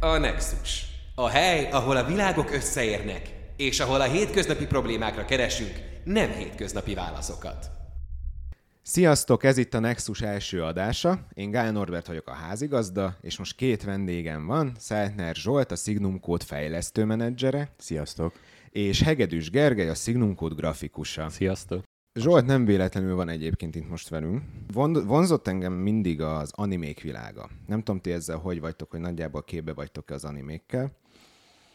A Nexus. A hely, ahol a világok összeérnek, és ahol a hétköznapi problémákra keresünk nem hétköznapi válaszokat. Sziasztok, ez itt a Nexus első adása. Én Gál Norbert vagyok a házigazda, és most két vendégem van, Szeltner Zsolt, a Signum Code fejlesztő menedzsere. Sziasztok. És Hegedűs Gergely, a Signum Code grafikusa. Sziasztok. Zsolt nem véletlenül van egyébként itt most velünk. Von, vonzott engem mindig az animék világa. Nem tudom, ti ezzel hogy vagytok, hogy nagyjából képbe vagytok az animékkel.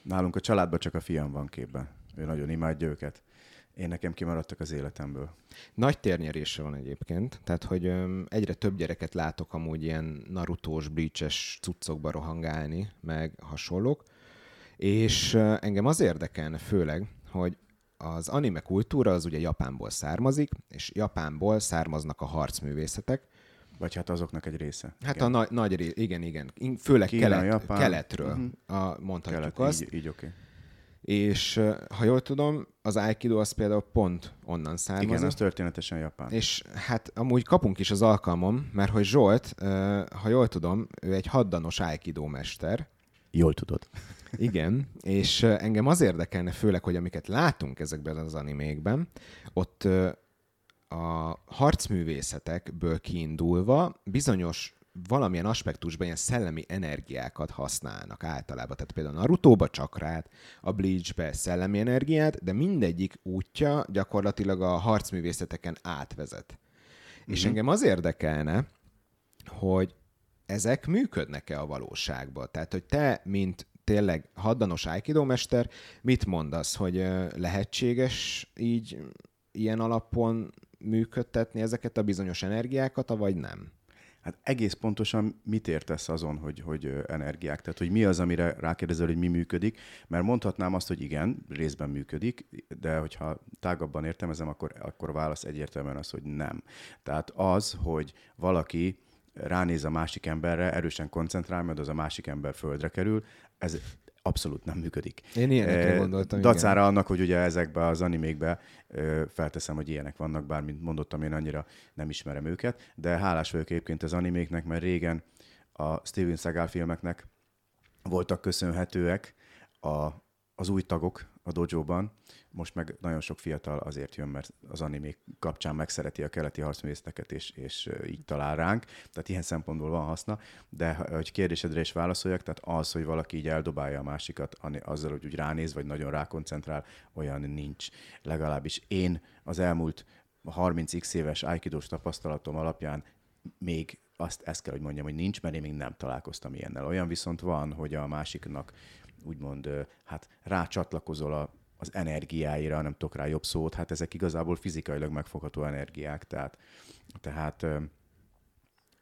Nálunk a családban csak a fiam van képben. Ő nagyon imádja őket. Én nekem kimaradtak az életemből. Nagy térnyerése van egyébként, tehát hogy öm, egyre több gyereket látok amúgy ilyen narutós, bleaches cuccokba rohangálni, meg hasonlók, és engem az érdekelne főleg, hogy az anime kultúra az ugye Japánból származik, és Japánból származnak a harcművészetek. Vagy hát azoknak egy része. Hát igen. a nagy, nagy része, igen, igen. Főleg Kína, kelet, Japán. keletről uh-huh. a, mondhatjuk kelet, azt. Így, így oké. Okay. És ha jól tudom, az Aikido az például pont onnan származik. Igen, az történetesen Japán. És hát amúgy kapunk is az alkalmam, mert hogy Zsolt, ha jól tudom, ő egy haddanos Aikido mester. Jól tudod. Igen, és engem az érdekelne főleg, hogy amiket látunk ezekben az animékben, ott a harcművészetekből kiindulva bizonyos valamilyen aspektusban ilyen szellemi energiákat használnak általában. Tehát például a Naruto-ba csakrát, a Bleach-be szellemi energiát, de mindegyik útja gyakorlatilag a harcművészeteken átvezet. Mm-hmm. És mhm. engem az érdekelne, hogy ezek működnek-e a valóságban? Tehát, hogy te, mint tényleg haddanos Aikido mester, mit mondasz, hogy lehetséges így ilyen alapon működtetni ezeket a bizonyos energiákat, vagy nem? Hát egész pontosan mit értesz azon, hogy, hogy energiák? Tehát, hogy mi az, amire rákérdezel, hogy mi működik? Mert mondhatnám azt, hogy igen, részben működik, de hogyha tágabban értelmezem, akkor, akkor válasz egyértelműen az, hogy nem. Tehát az, hogy valaki ránéz a másik emberre, erősen koncentrál, mert az a másik ember földre kerül, ez abszolút nem működik. Én ilyenekre gondoltam. Dacára igen. annak, hogy ugye ezekbe az animékbe felteszem, hogy ilyenek vannak, bár mint mondottam, én annyira nem ismerem őket, de hálás vagyok egyébként az animéknek, mert régen a Steven Seagal filmeknek voltak köszönhetőek a, az új tagok a dojo most meg nagyon sok fiatal azért jön, mert az animék kapcsán megszereti a keleti harcművészeteket, és, és így talál ránk. Tehát ilyen szempontból van haszna. De hogy kérdésedre is válaszoljak, tehát az, hogy valaki így eldobálja a másikat azzal, hogy úgy ránéz, vagy nagyon rákoncentrál, olyan nincs. Legalábbis én az elmúlt 30x éves aikidós tapasztalatom alapján még azt ezt kell, hogy mondjam, hogy nincs, mert én még nem találkoztam ilyennel. Olyan viszont van, hogy a másiknak úgymond hát rácsatlakozol a az energiáira, nem tudok rá jobb szót, hát ezek igazából fizikailag megfogható energiák, tehát, tehát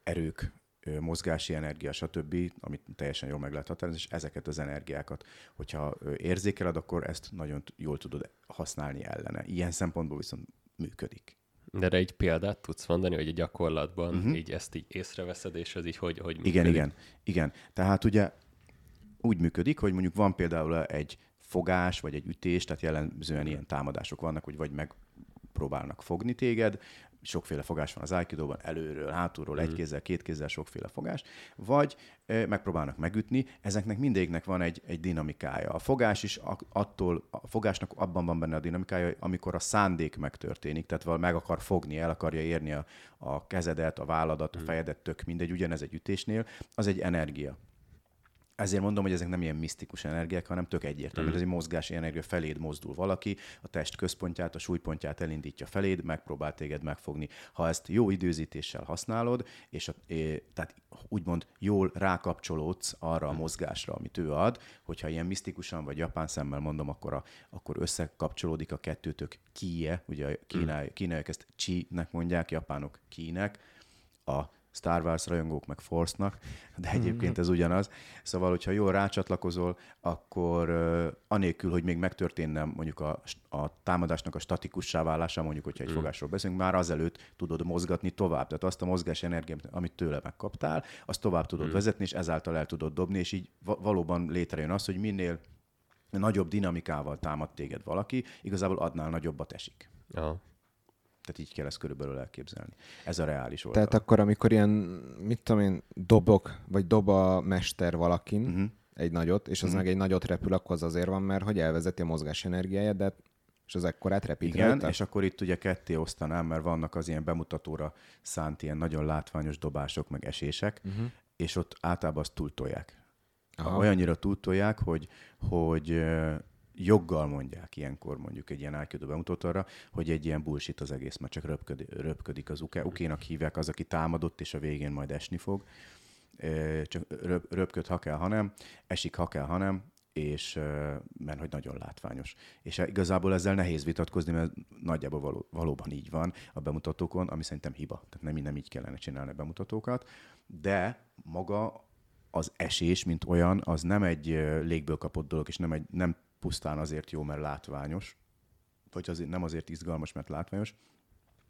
erők, mozgási energia, stb., amit teljesen jól meg lehet határozni, és ezeket az energiákat, hogyha érzékeled, akkor ezt nagyon jól tudod használni ellene. Ilyen szempontból viszont működik. De erre egy példát tudsz mondani, hogy a gyakorlatban uh-huh. így ezt így észreveszed, és ez így hogy, hogy működik? Igen, igen, igen. Tehát ugye úgy működik, hogy mondjuk van például egy fogás, vagy egy ütés, tehát jellemzően ilyen támadások vannak, hogy vagy megpróbálnak fogni téged, sokféle fogás van az Aikidóban, előről, hátulról, egy mhm. kézzel, két kézzel, sokféle fogás, vagy e, megpróbálnak megütni, ezeknek mindegyiknek van egy, egy dinamikája. A fogás is attól, a fogásnak abban van benne a dinamikája, amikor a szándék megtörténik, tehát meg akar fogni, el akarja érni a, a kezedet, a válladat, a mhm. fejedet, tök mindegy, ugyanez egy ütésnél, az egy energia ezért mondom, hogy ezek nem ilyen misztikus energiák, hanem tök egyértelmű. Mm. Ez egy mozgási energia feléd mozdul valaki, a test központját, a súlypontját elindítja feléd, megpróbál téged megfogni. Ha ezt jó időzítéssel használod, és a, é, tehát úgymond jól rákapcsolódsz arra a mozgásra, amit ő ad, hogyha ilyen misztikusan vagy japán szemmel mondom, akkor, a, akkor összekapcsolódik a kettőtök kie, ugye a kínai, kínaiak ezt chi-nek mondják, japánok kinek, a Star Wars rajongók meg Force-nak, de egyébként ez ugyanaz. Szóval, hogyha jól rácsatlakozol, akkor anélkül, hogy még megtörténne mondjuk a, a támadásnak a statikussá válása, mondjuk, hogyha egy mm. fogásról beszélünk, már azelőtt tudod mozgatni tovább. Tehát azt a mozgás energiát, amit tőle megkaptál, azt tovább tudod mm. vezetni, és ezáltal el tudod dobni, és így valóban létrejön az, hogy minél nagyobb dinamikával támad téged valaki, igazából adnál nagyobbat esik. Ja. Tehát így kell ezt körülbelül elképzelni. Ez a reális oldal. Tehát akkor, amikor ilyen, mit tudom én, dobok, vagy dob a mester valakin, uh-huh. egy nagyot, és az Mhm. meg egy nagyot repül, akkor az azért van, mert hogy elvezeti a mozgás energiáját, de és az ekkorát repít Igen, rajta? és akkor itt ugye ketté osztanám, mert vannak az ilyen bemutatóra szánt ilyen nagyon látványos dobások, meg esések, uh-huh. és ott általában azt túltolják. Aha. Olyannyira túltolják, hogy, hogy joggal mondják ilyenkor mondjuk egy ilyen árködő bemutatóra, hogy egy ilyen bullshit az egész, mert csak röpködik, röpködik az uke. Ukénak hívják az, aki támadott, és a végén majd esni fog. Csak röp, röpköd, ha kell, ha nem, esik, ha kell, ha nem, és mert hogy nagyon látványos. És igazából ezzel nehéz vitatkozni, mert nagyjából való, valóban így van a bemutatókon, ami szerintem hiba. Tehát nem, nem így kellene csinálni a bemutatókat, de maga az esés, mint olyan, az nem egy légből kapott dolog, és nem, egy, nem pusztán azért jó, mert látványos, vagy azért, nem azért izgalmas, mert látványos,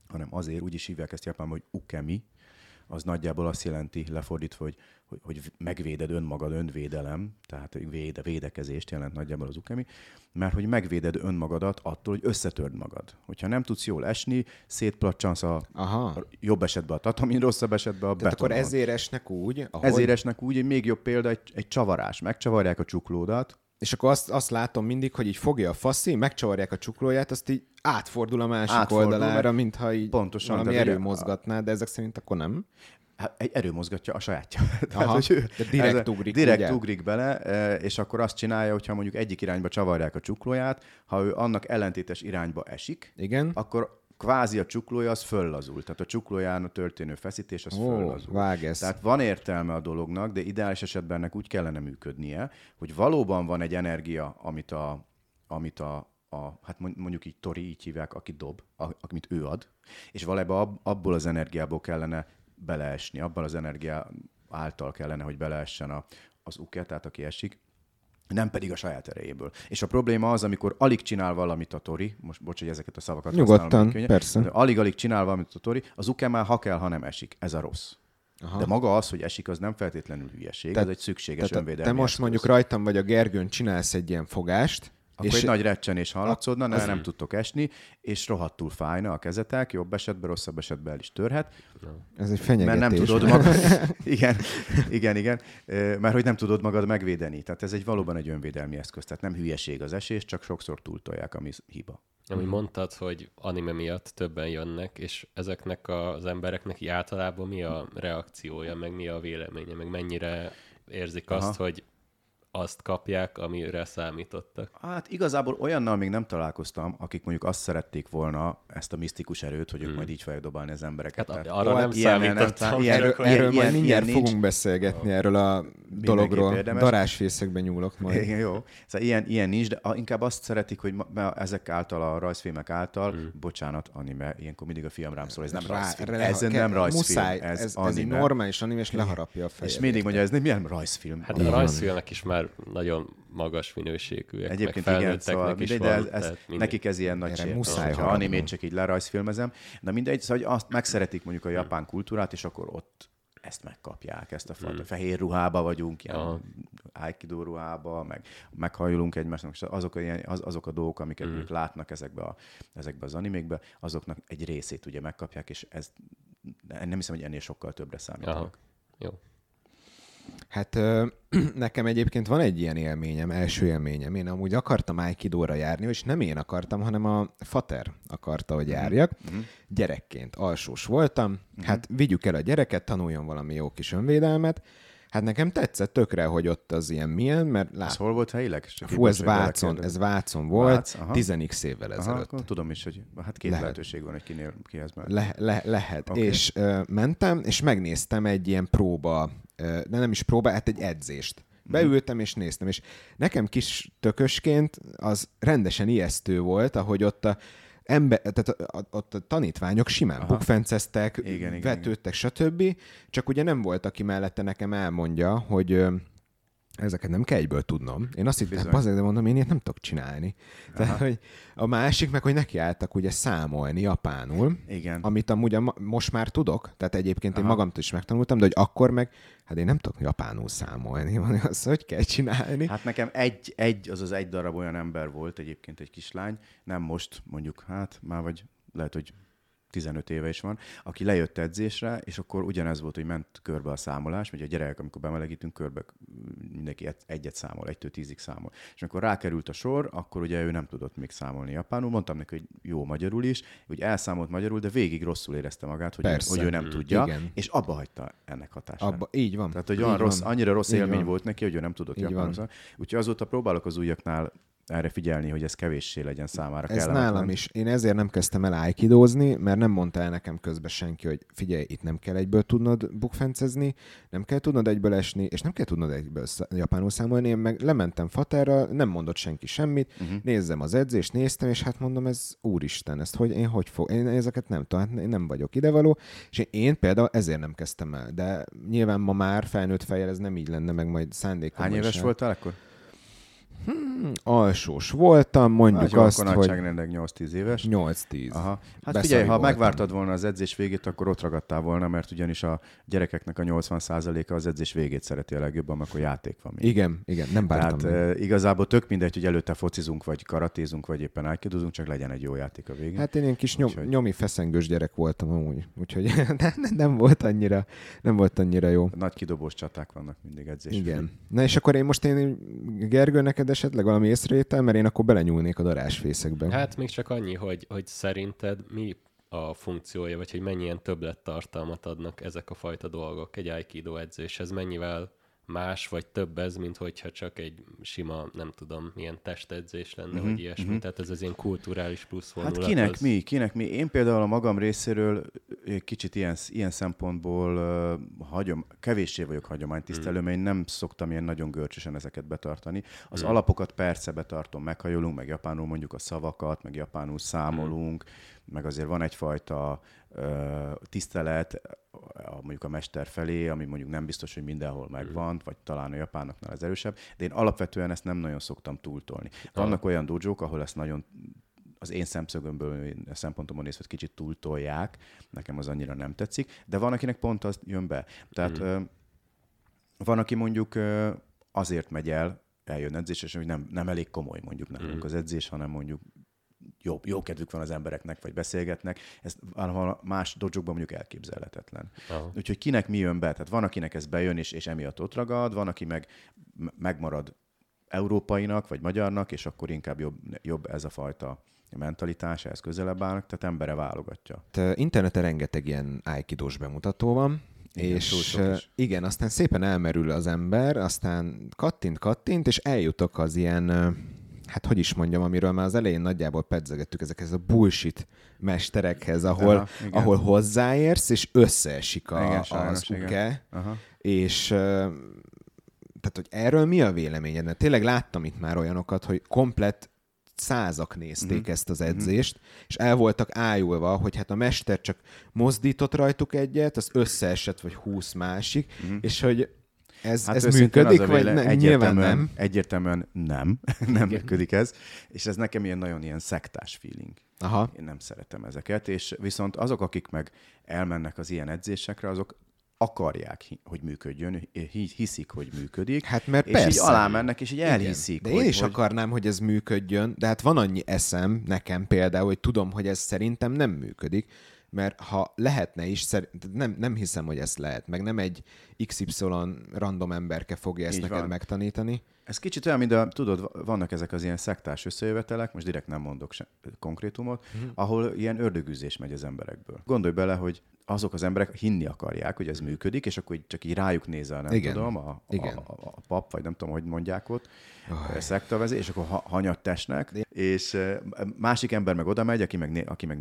hanem azért, úgy is hívják ezt Japánban, hogy ukemi, az nagyjából azt jelenti lefordítva, hogy, hogy, hogy megvéded önmagad, önvédelem, tehát véde, védekezést jelent nagyjából az ukemi, mert hogy megvéded önmagadat attól, hogy összetörd magad. Hogyha nem tudsz jól esni, szétplacsansz a, Aha. a jobb esetben a tatamin, rosszabb esetben a Tehát akkor ezért esnek úgy, ahogy... Ezért esnek úgy, egy még jobb példa, egy, egy csavarás. Megcsavarják a csuklódat, És akkor azt, azt látom mindig, hogy így fogja a faszi, megcsavarják a csuklóját, azt így átfordul a másik Átfordul, oldalára, mintha így Pontosan, valami tehát erő mozgatná, de ezek szerint akkor nem. Hát egy erő mozgatja a sajátja. Aha, hogy ő- de direkt ez ugrik, Direkt ugye? ugrik bele, e, és akkor azt csinálja, hogyha mondjuk egyik irányba csavarják a csuklóját, ha ő annak ellentétes irányba esik, Igen. akkor kvázi a csuklója az föllazul. Tehát a csuklóján a történő feszítés az Ó, föllazul. vág ez. Tehát van értelme a dolognak, de ideális esetben ennek úgy kellene működnie, hogy valóban van egy energia, amit a, amit a, a hát mond- mondjuk így Tori így hívják, aki dob, a, amit ő ad, és valójában ab, abból az energiából kellene beleesni, abban az energia által kellene, hogy beleessen a, az uke, tehát aki esik, nem pedig a saját erejéből. És a probléma az, amikor alig csinál valamit a Tori, most bocs, hogy ezeket a szavakat Nyugodtan, könnyen, persze. de alig-alig csinál valamit a Tori, az uke már ha kell, ha nem esik. Ez a rossz. Aha. De maga az, hogy esik, az nem feltétlenül hülyeség, Tehát- ez egy szükséges Tehát önvédelmi te most eszköz. mondjuk rajtam vagy a Gergőn csinálsz egy ilyen fogást, Akkor és egy nagy recsenés hallatszódna, ne, nem tudtok esni, és rohadtul fájna a kezetek, jobb esetben, rosszabb esetben el is törhet, ez egy fenyegetés. mert nem tudod magad... igen, igen, igen, mert hogy nem tudod magad megvédeni. Tehát ez egy valóban egy önvédelmi eszköz, tehát nem hülyeség az esés, csak sokszor túltolják, ami hiba. Ami mondtad, hogy anime miatt többen jönnek, és ezeknek az embereknek így általában mi a reakciója, meg mi a véleménye, meg mennyire érzik Aha. azt, hogy azt kapják, amire számítottak. Hát igazából olyannal még nem találkoztam, akik mondjuk azt szerették volna, ezt a misztikus erőt, hogy ők Hmm. majd így fogják dobálni az embereket. Hát Tehát arra nem ilyennel számítottam. ilyen- Erről, erről ilyen- majd ilyen mindjárt nincs. fogunk beszélgetni, erről a dologról. érdemes. Darásfészekben nyúlok majd. Igen, jó. Szóval ilyen, ilyen nincs, de a- inkább azt szeretik, hogy ma, ezek által, a rajzfilmek által, mm. bocsánat, anime, ilyenkor mindig a fiam rám szól, ez nem Rá- rajzfilm. re- ez nem rajzfilm, Muszáj, ez, ez, ez, anime. egy normális anime, és leharapja a és fejed. mindig mondja, ez nem milyen rajzfilm. Hát a van. rajzfilmek is már nagyon magas minőségűek, Egyébként meg igen, szóval is mindegy, de van, ez, ez, mindegy. nekik ez ilyen nagy Erre sért. muszáj Ha animét csak így lerajzfilmezem. Na mindegy, szóval hogy azt megszeretik mondjuk a japán kultúrát, és akkor ott ezt megkapják, ezt a fajta fehér ruhába vagyunk, ilyen Aha. aikido ruhába, meg meghajolunk egymásnak, és azok a, ilyen, az, azok a dolgok, amiket mm. ők látnak ezekbe, a, ezekbe az animékbe, azoknak egy részét ugye megkapják, és ez nem hiszem, hogy ennél sokkal többre számítanak. Aha. Jó. Hát nekem egyébként van egy ilyen élményem, első élményem. Én amúgy akartam Aikidóra járni, és nem én akartam, hanem a Fater akarta, hogy járjak. Gyerekként alsós voltam. Hát vigyük el a gyereket, tanuljon valami jó kis önvédelmet. Hát nekem tetszett tökre, hogy ott az ilyen milyen, mert Ez lát, hol volt helyileg? Fú, ez Vácon, ez Vácon volt, Vác, aha. 10 évvel Aha, ezelőtt. akkor tudom is, hogy hát két Lehet. lehetőség van, hogy kinél, kihez mehet. Le, le, lehet. Okay. És ö, mentem, és megnéztem egy ilyen próba, ö, de nem is próba, hát egy edzést. Mhm. Beültem és néztem, és nekem kis tökösként az rendesen ijesztő volt, ahogy ott a ember, tehát a- a- ott a tanítványok simán Aha. bukfenceztek, Igen, igen, igen. vetődtek, stb. Csak ugye nem volt, aki mellette nekem elmondja, hogy ezeket nem kell egyből tudnom. Én azt hittem, Bizony. azért de mondom, én ilyet nem tudok csinálni. Tehát, hogy a másik meg, hogy nekiálltak ugye számolni japánul, Igen. amit amúgy a, most már tudok, tehát egyébként én Aha. magamtól is megtanultam, de hogy akkor meg, hát én nem tudok japánul számolni, van azt, hogy kell csinálni. Hát, nekem egy, egy, azaz egy darab olyan ember volt egyébként egy kislány, nem most, mondjuk, hát már vagy lehet, hogy 15 éve is van, aki lejött edzésre, és akkor ugyanez volt, hogy ment körbe a számolás, ugye a gyerekek, amikor bemelegítünk, körbe mindenki egy- egyet számol, egytől tízig számol. És amikor rákerült a sor, akkor ugye ő nem tudott még számolni japánul. Mondtam neki, hogy jó magyarul is, hogy elszámolt magyarul, de végig rosszul érezte magát, hogy, Persze. hogy ő nem tudja, Igen. és abba hagyta ennek hatására. Abba, így van. Tehát, hogy olyan rossz, van. annyira rossz Így élmény van. volt neki, hogy ő nem tudott Így japánul. Úgyhogy azóta próbálok az újaknál erre figyelni, hogy ez kevéssé legyen számára Ez nálam is. Én ezért nem kezdtem el aikidozni, mert nem mondta el nekem közben senki, hogy figyelj, itt nem kell egyből tudnod bukfencezni, nem kell tudnod egyből esni, és nem kell tudnod egyből japánul számolni. Én meg lementem faterra, nem mondott senki semmit, uh-huh. nézzem az edzést, néztem, és hát mondom, ez úristen, ezt hogy, én hogy fog, én ezeket nem tudom, hát én nem vagyok idevaló, és én, például ezért nem kezdtem el, de nyilván ma már felnőtt fejjel ez nem így lenne, meg majd szándékomban Hány éves el- voltál akkor? Alsós voltam, mondjuk Hát jó, azt, akkor hogy nagyságrendileg 8-10 éves. 8-10. Aha. Hát Beszari figyelj, ha voltam. megvártad volna az edzés végét, akkor ott ragadtál volna, mert ugyanis a gyerekeknek a 80%-a az edzés végét szereti a legjobban, amikor játék van. még. Igen, igen, nem vártam. Tehát meg. e, igazából tök mindegy, hogy előtte focizunk, vagy karatézunk, vagy éppen aikidozunk, csak legyen egy jó játék a végén. Hát én ilyen kis nyom, Úgyhogy- nyomi feszengős gyerek voltam amúgy, úgyhogy nem, nem, volt annyira, nem volt annyira jó. Nagy kidobós csaták vannak mindig edzés. Igen. Na és akkor én most én, Gergő, neked esetleg valami észrevétel, mert én akkor belenyúlnék a darásfészekbe. Hát még csak annyi, hogy, hogy szerinted mi a funkciója, vagy hogy mennyien többlettartalmat adnak ezek a fajta dolgok egy Aikido edzéshez, mennyivel más vagy több ez, mint hogyha csak egy sima, nem tudom, milyen testedzés lenne, uh-huh, vagy ilyesmi. Uh-huh. Tehát ez az ilyen kulturális plusz Hát vonulat. kinek az... mi, kinek mi. Én például a magam részéről kicsit ilyen, ilyen szempontból uh, hagyom, kevéssé vagyok hagyománytisztelő, Hmm. mert én nem szoktam ilyen nagyon görcsösen ezeket betartani. Az alapokat persze betartom, meghajolunk, meg japánul mondjuk a szavakat, meg japánul számolunk, meg azért van egyfajta uh, tisztelet a, mondjuk a mester felé, ami mondjuk nem biztos, hogy mindenhol megvan, vagy talán a japánoknál ez erősebb, de én alapvetően ezt nem nagyon szoktam túltolni. Vannak olyan dojók, ahol ezt nagyon az én szemszögömből, a szempontomon nézve kicsit túltolják, nekem az annyira nem tetszik, de van, akinek pont az jön be. Tehát mm. van, aki mondjuk ö, azért megy el, eljön edzésre, hogy nem, nem elég komoly mondjuk nálunk mm. az edzés, hanem mondjuk jó, jó kedvük van az embereknek, vagy beszélgetnek, ez más dojókban mondjuk elképzelhetetlen. Aha. Úgyhogy kinek mi jön be? Tehát van, akinek ez bejön, és, és emiatt ott ragad, van, aki meg megmarad európainak, vagy magyarnak, és akkor inkább jobb, jobb ez a fajta mentalitás, ehhez közelebb állnak, tehát embere válogatja. Te- Interneten rengeteg ilyen aikidós bemutató van, Igen, túl és sok ö, is. igen, aztán szépen elmerül az ember, aztán kattint, kattint, és eljutok az ilyen, hát hogy is mondjam, amiről már az elején nagyjából pedzegettük ezekhez a bullshit mesterekhez, ahol, Aha, igen. ahol hozzáérsz, és összeesik a, Igen, sajnos, az igen. uke, Aha. és tehát, hogy erről mi a véleményed? Mert tényleg láttam itt már olyanokat, hogy komplet százak nézték Mhm. mm-hmm. ezt az edzést, és el voltak ájulva, hogy hát a mester csak mozdított rajtuk egyet, az összeesett, vagy húsz másik, mm-hmm. és hogy ez, hát ez működik, az vagy ne, nyilván nem. Egyértelműen nem, nem működik ez, és ez nekem ilyen nagyon ilyen szektás feeling. Aha. Én nem szeretem ezeket, és viszont azok, akik meg elmennek az ilyen edzésekre, azok akarják, hogy működjön, hi- hiszik, hogy működik, Hát mert és persze. így alá mennek, és így Igen. elhiszik. De hogy, én is hogy, akarnám, hogy ez működjön, de hát van annyi eszem nekem például, hogy tudom, hogy ez szerintem nem működik, mert ha lehetne is, szerint, nem, nem hiszem, hogy ezt lehet, meg nem egy XY random emberke fogja ezt Így neked van. megtanítani. Ez kicsit olyan, mint a, tudod, vannak ezek az ilyen szektás összejövetelek, most direkt nem mondok se, konkrétumot, Mhm. mm. ahol ilyen ördögűzés megy az emberekből. Gondolj bele, hogy azok az emberek hinni akarják, hogy ez működik, és akkor így csak így rájuk nézel, nem Igen. tudom, a, Igen. A, a, a pap, vagy nem tudom, hogy mondják ott, a szektavezé, és akkor ha, hanyat testnek, és másik ember meg oda megy, aki meg, aki meg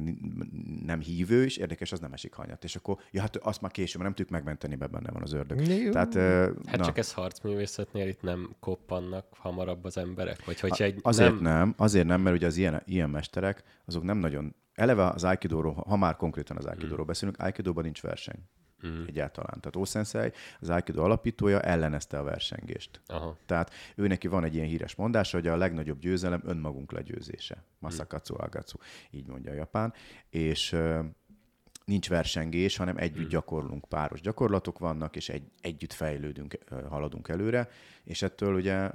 nem hívő is, érdekes, az nem esik hanyat. És akkor, ja, hát azt már később nem tudjuk megmenteni, mert benne van az ördög. Jó. Tehát, eh, Hát na. csak ez harcművészetnél itt nem koppannak hamarabb az emberek? Vagy hogyha egy Azért nem... nem... nem, azért nem, mert ugye az ilyen, ilyen mesterek, azok nem nagyon, eleve az Aikidóról, ha már konkrétan az Aikidóról beszélünk, Aikidóban nincs verseny. Mm. Egyáltalán. Tehát Ószensei, az Aikido alapítója ellenezte a versengést. Aha. Tehát ő neki van egy ilyen híres mondása, hogy a legnagyobb győzelem önmagunk legyőzése. Masakatsu agatsu, így mondja a japán. És nincs versengés, hanem együtt gyakorlunk, páros gyakorlatok vannak, és egy, együtt fejlődünk, haladunk előre, és ettől ugye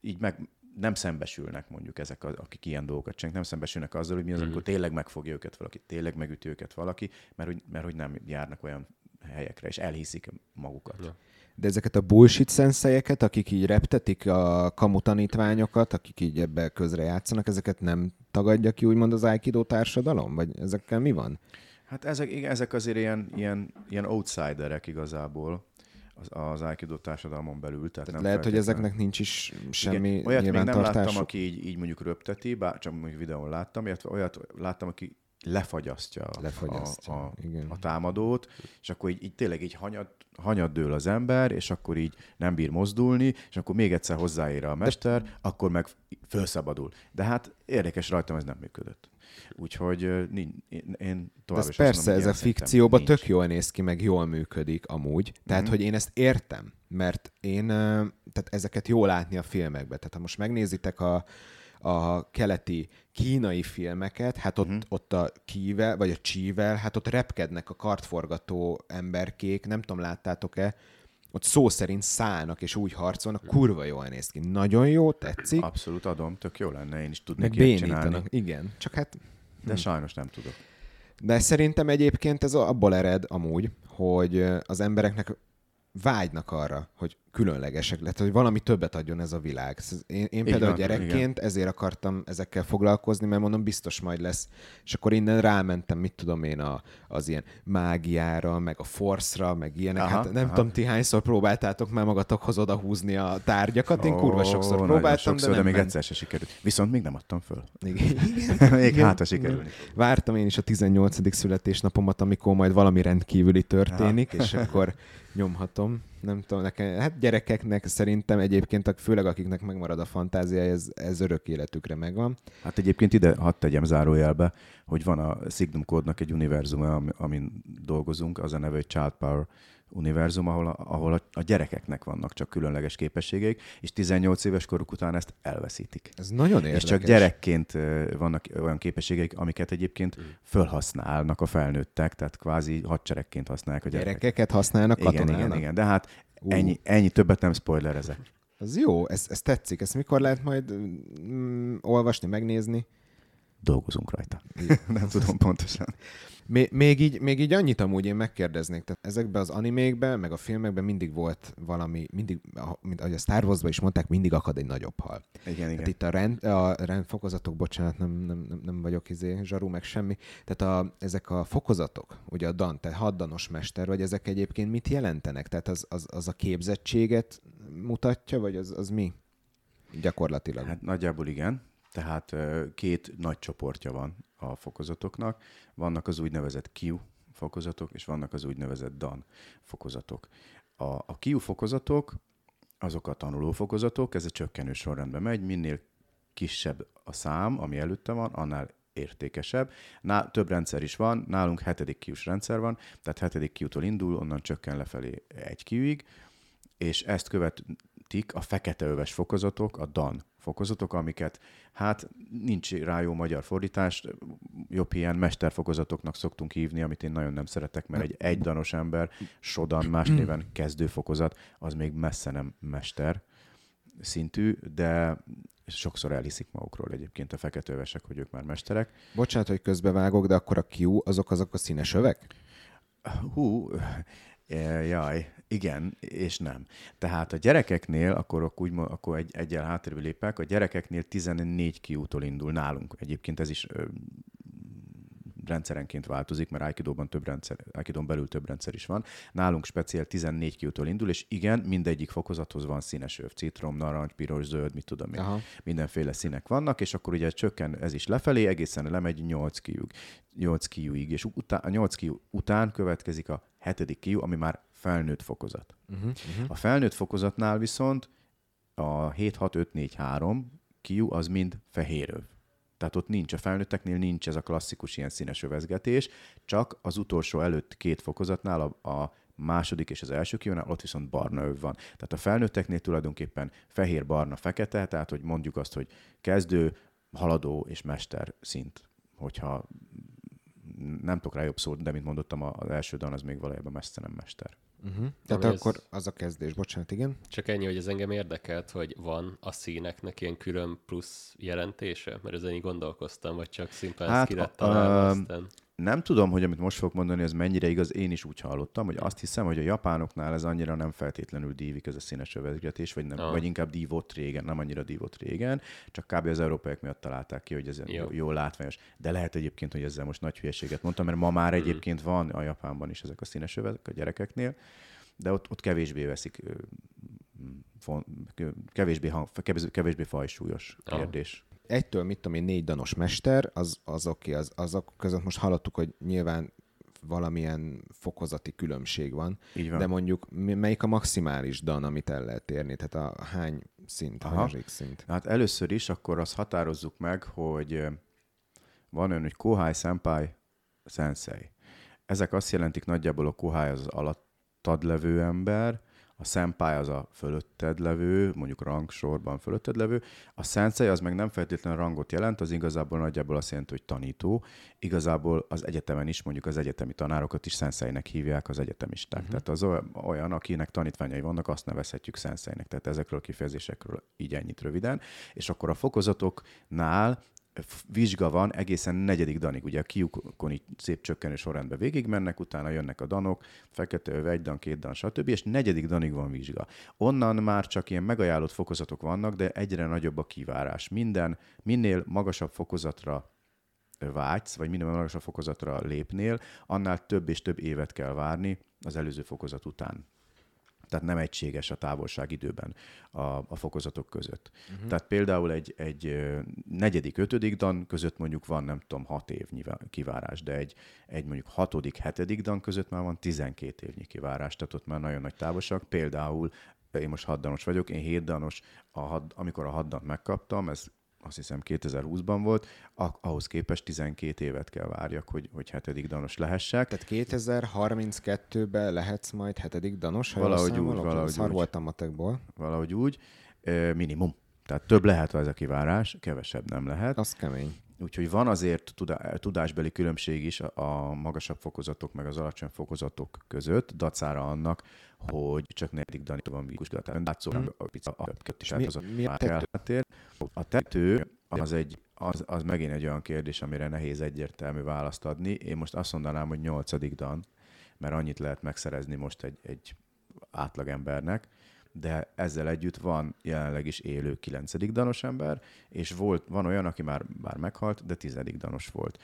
így meg nem szembesülnek mondjuk ezek, a- akik ilyen dolgokat csinálnak, nem szembesülnek azzal, hogy mi az, amikor tényleg megfogja őket valaki, tényleg megüti őket valaki, mert hogy, mert hogy nem járnak olyan helyekre, és elhiszik magukat. Ja. De ezeket a bullshit szenszelyeket, akik így reptetik a kamu tanítványokat, akik így ebbe közre játszanak, ezeket nem tagadja ki úgymond az Aikido társadalom? Vagy ezekkel mi van? Hát ezek, igen, ezek azért ilyen, ilyen, ilyen outsiderek igazából az, az Aikido társadalmon belül. Tehát Tehát nem lehet, hogy ezeknek nincs is semmi Igen, olyat még nem láttam, aki így, így mondjuk röpteti, bár csak mondjuk videón láttam, illetve olyat láttam, aki lefagyasztja, Lefagyasztja, a, a, igen. a támadót, és akkor így, így tényleg így hanyad, hanyad dől az ember, és akkor így nem bír mozdulni, és akkor még egyszer hozzáér a mester, De... akkor meg felszabadul. De hát érdekes rajtam ez nem működött. Úgyhogy én, tovább is persze, mondom, ez a fikcióban nincs. tök jól néz ki, meg jól működik amúgy. Tehát, Mhm. hogy én ezt értem, mert én, tehát ezeket jó látni a filmekben. Tehát ha most megnézitek a, a keleti kínai filmeket, hát ott, Mhm. ott a kível, vagy a csível, hát ott repkednek a kartforgató emberkék, nem tudom, láttátok-e, ott szó szerint szállnak és úgy harcolnak, kurva jól néz ki. Nagyon jó, tetszik, Abszolút adom, tök jó lenne, én is tudnék ilyet csinálni. Igen, csak hát de sajnos nem tudok. de szerintem egyébként ez abból ered amúgy, hogy az embereknek vágynak arra, hogy különlegesek, lehet, hogy valami többet adjon ez a világ. Én, én például van, gyerekként ezért akartam ezekkel foglalkozni, mert mondom, biztos majd lesz. És akkor innen rámentem, mit tudom én, a, az ilyen mágiára, meg a forszra, meg ilyenek. Aha, hát nem aha. tudom, ti hányszor próbáltátok már magatokhoz odahúzni a tárgyakat. Én kurva sokszor próbáltam, sokszor, de de, nem még ment. egyszer se sikerült. Viszont még nem adtam föl. Igen. Igen. még Igen. hát, ha sikerülni. fog. Vártam én is a 18. születésnapomat, amikor majd valami rendkívüli történik, és akkor nyomhatom. Nem tudom, nekem, hát gyerekeknek szerintem egyébként, főleg akiknek megmarad a fantáziája, ez, ez örök életükre megvan. Hát egyébként ide hadd tegyem zárójelbe, hogy van a Signum Code-nak egy univerzuma, ami- amin dolgozunk, az a neve, hogy Child Power univerzum, ahol, a, ahol a, a gyerekeknek vannak csak különleges képességeik, és 18 éves koruk után ezt elveszítik. Ez nagyon érdekes. És csak gyerekként vannak olyan képességeik, amiket egyébként fölhasználnak a felnőttek, tehát kvázi hadseregként használják a gyerekek. Gyerekeket használnak Igen, katonának? igen, igen. De hát ennyi, ennyi többet nem spoilerezek. Az jó, ez, ez tetszik. Ezt mikor lehet majd mm, olvasni, megnézni? Dolgozunk rajta. nem tudom pontosan. Még, még, így, még így annyit amúgy én megkérdeznék, tehát ezekben az animékben, meg a filmekben mindig volt valami, mindig, mint ahogy a Star Wars-ban is mondták, mindig akad egy nagyobb hal. Igen, Tehát igen. itt a, rend, a rendfokozatok, bocsánat, nem, nem, nem, nem vagyok izé, zsarú, meg semmi. Tehát a, ezek a fokozatok, ugye a Dan, te haddanos mester vagy, ezek egyébként mit jelentenek? Tehát az, az, az a képzettséget mutatja, vagy az, az mi? Gyakorlatilag. Hát nagyjából igen. Tehát két nagy csoportja van a fokozatoknak. Vannak az úgynevezett Q fokozatok, és vannak az úgynevezett DAN fokozatok. A, a Q fokozatok, azok a tanuló fokozatok, ez a csökkenő sorrendben megy, minél kisebb a szám, ami előtte van, annál értékesebb. Ná, több rendszer is van, nálunk hetedik kiús rendszer van, tehát hetedik kiútól indul, onnan csökken lefelé egy kiúig, és ezt követik a fekete öves fokozatok, a DAN fokozatok, amiket hát nincs rá jó magyar fordítás, jobb ilyen mesterfokozatoknak szoktunk hívni, amit én nagyon nem szeretek, mert egy egydanos ember, sodan más néven kezdőfokozat, az még messze nem mester szintű, de sokszor elhiszik magukról egyébként a fekete övesek, hogy ők már mesterek. Bocsánat, hogy közbevágok, de akkor a Q, azok azok a színes övek? Hú, jaj, igen, és nem. Tehát a gyerekeknél, akkor, úgy, akkor egy, egyel hátrébb lépek, a gyerekeknél 14 kiútól indul nálunk. Egyébként ez is ö, rendszerenként változik, mert Aikidóban több rendszer, Aikidón belül több rendszer is van. Nálunk speciál 14 kiútól indul, és igen, mindegyik fokozathoz van színes öv, citrom, narancs, piros, zöld, mit tudom én. Aha. Mindenféle színek vannak, és akkor ugye csökken ez is lefelé, egészen lemegy 8 kiúig, 8 kiúig, és utá, a 8 kiú után következik a hetedik kiú, ami már felnőtt fokozat. Uh-huh, uh-huh. A felnőtt fokozatnál viszont a 7-6-5-4-3 kiú az mind fehér öv. Tehát ott nincs, a felnőtteknél nincs ez a klasszikus ilyen színes övezgetés, csak az utolsó előtt két fokozatnál, a, a második és az első kiúnál ott viszont barna öv van. Tehát a felnőtteknél tulajdonképpen fehér, barna, fekete, tehát hogy mondjuk azt, hogy kezdő, haladó és mester szint, hogyha nem tudok rá jobb szót, de mint mondottam, az első dan az még valójában messze nem mester. Uh-huh. Tehát akkor ez- az a kezdés, bocsánat, igen. Csak ennyi, hogy ez engem érdekelt, hogy van a színeknek ilyen külön plusz jelentése? Mert ezen így gondolkoztam, vagy csak szimplán hát, ki lett találva, aztán... Nem tudom, hogy amit most fogok mondani, ez mennyire igaz, én is úgy hallottam, hogy azt hiszem, hogy a japánoknál ez annyira nem feltétlenül dívik, ez a színes övezgetés, vagy, nem, Ah. vagy inkább dívott régen, nem annyira dívott régen, csak kb. az európaiak miatt találták ki, hogy ez Jó. jó. jó látványos. De lehet egyébként, hogy ezzel most nagy hülyeséget mondtam, mert ma már egyébként van a Japánban is ezek a színes övezek a gyerekeknél, de ott, ott kevésbé veszik, kevésbé, hang- kevésbé, kevésbé fajsúlyos kérdés. Egytől, mit tudom én, négy danos mester, az, az oké, az, azok között most hallottuk, hogy nyilván valamilyen fokozati különbség van, Így van. de mondjuk melyik a maximális dan, amit el lehet érni? Tehát a hány szint, Aha. hanyadik szint? Hát először is akkor azt határozzuk meg, hogy van olyan, hogy Kohai Senpai, Sensei. Ezek azt jelentik nagyjából a Kohai az az alattad levő ember, a Senpai az a fölötted levő, mondjuk rangsorban fölötted levő, a Sensei az meg nem feltétlenül rangot jelent, az igazából nagyjából azt jelenti, hogy tanító. Igazából az egyetemen is, mondjuk az egyetemi tanárokat is Senseinek hívják az egyetemisták. Uh-huh. Tehát az olyan- akinek tanítványai vannak, azt nevezhetjük Senseinek. Tehát ezekről a kifejezésekről így ennyit röviden. És akkor a fokozatoknál vizsga van egészen negyedik danig. Ugye a kiukon így szép csökkenő sorrendben végigmennek, utána jönnek a danok, fekete öv, egy dan, két dan, stb. És negyedik danig van vizsga. Onnan már csak ilyen megajánlott fokozatok vannak, de egyre nagyobb a kivárás. Minden, minél magasabb fokozatra vágysz, vagy minél magasabb fokozatra lépnél, annál több és több évet kell várni az előző fokozat után. Tehát nem egységes a távolság időben a, a fokozatok között. Uh-huh. Tehát például egy, egy negyedik, ötödik dan között mondjuk van, nem tudom, hat év kivárás, de egy, egy mondjuk hatodik, hetedik dan között már van 12 évnyi kivárás, tehát ott már nagyon nagy távolság. Például én most hatdanos vagyok, én hétdanos, a hat, amikor a hatdant megkaptam, ez azt hiszem 2020-ban volt, ah- ahhoz képest 12 évet kell várjak, hogy, hogy hetedik danos lehessek. Tehát 2032-ben lehetsz majd hetedik danos, ha Valahogy jól úgy, valahogy Szar úgy. voltam matekból. valahogy úgy, minimum. Tehát több lehet ez a kivárás, kevesebb nem lehet. Az kemény. Úgyhogy van azért tudá- tudásbeli különbség is a- magasabb fokozatok meg az alacsony fokozatok között, dacára annak, hogy csak negyedik danit van vizsgálat. Tehát látszólag a pizza a köt is mi- mi a tető? A tető az, egy, az, az megint egy olyan kérdés, amire nehéz egyértelmű választ adni. Én most azt mondanám, hogy nyolcadik dan, mert annyit lehet megszerezni most egy, egy átlagembernek, de ezzel együtt van jelenleg is élő 9. danos ember, és volt, van olyan, aki már, már meghalt, de 10. danos volt.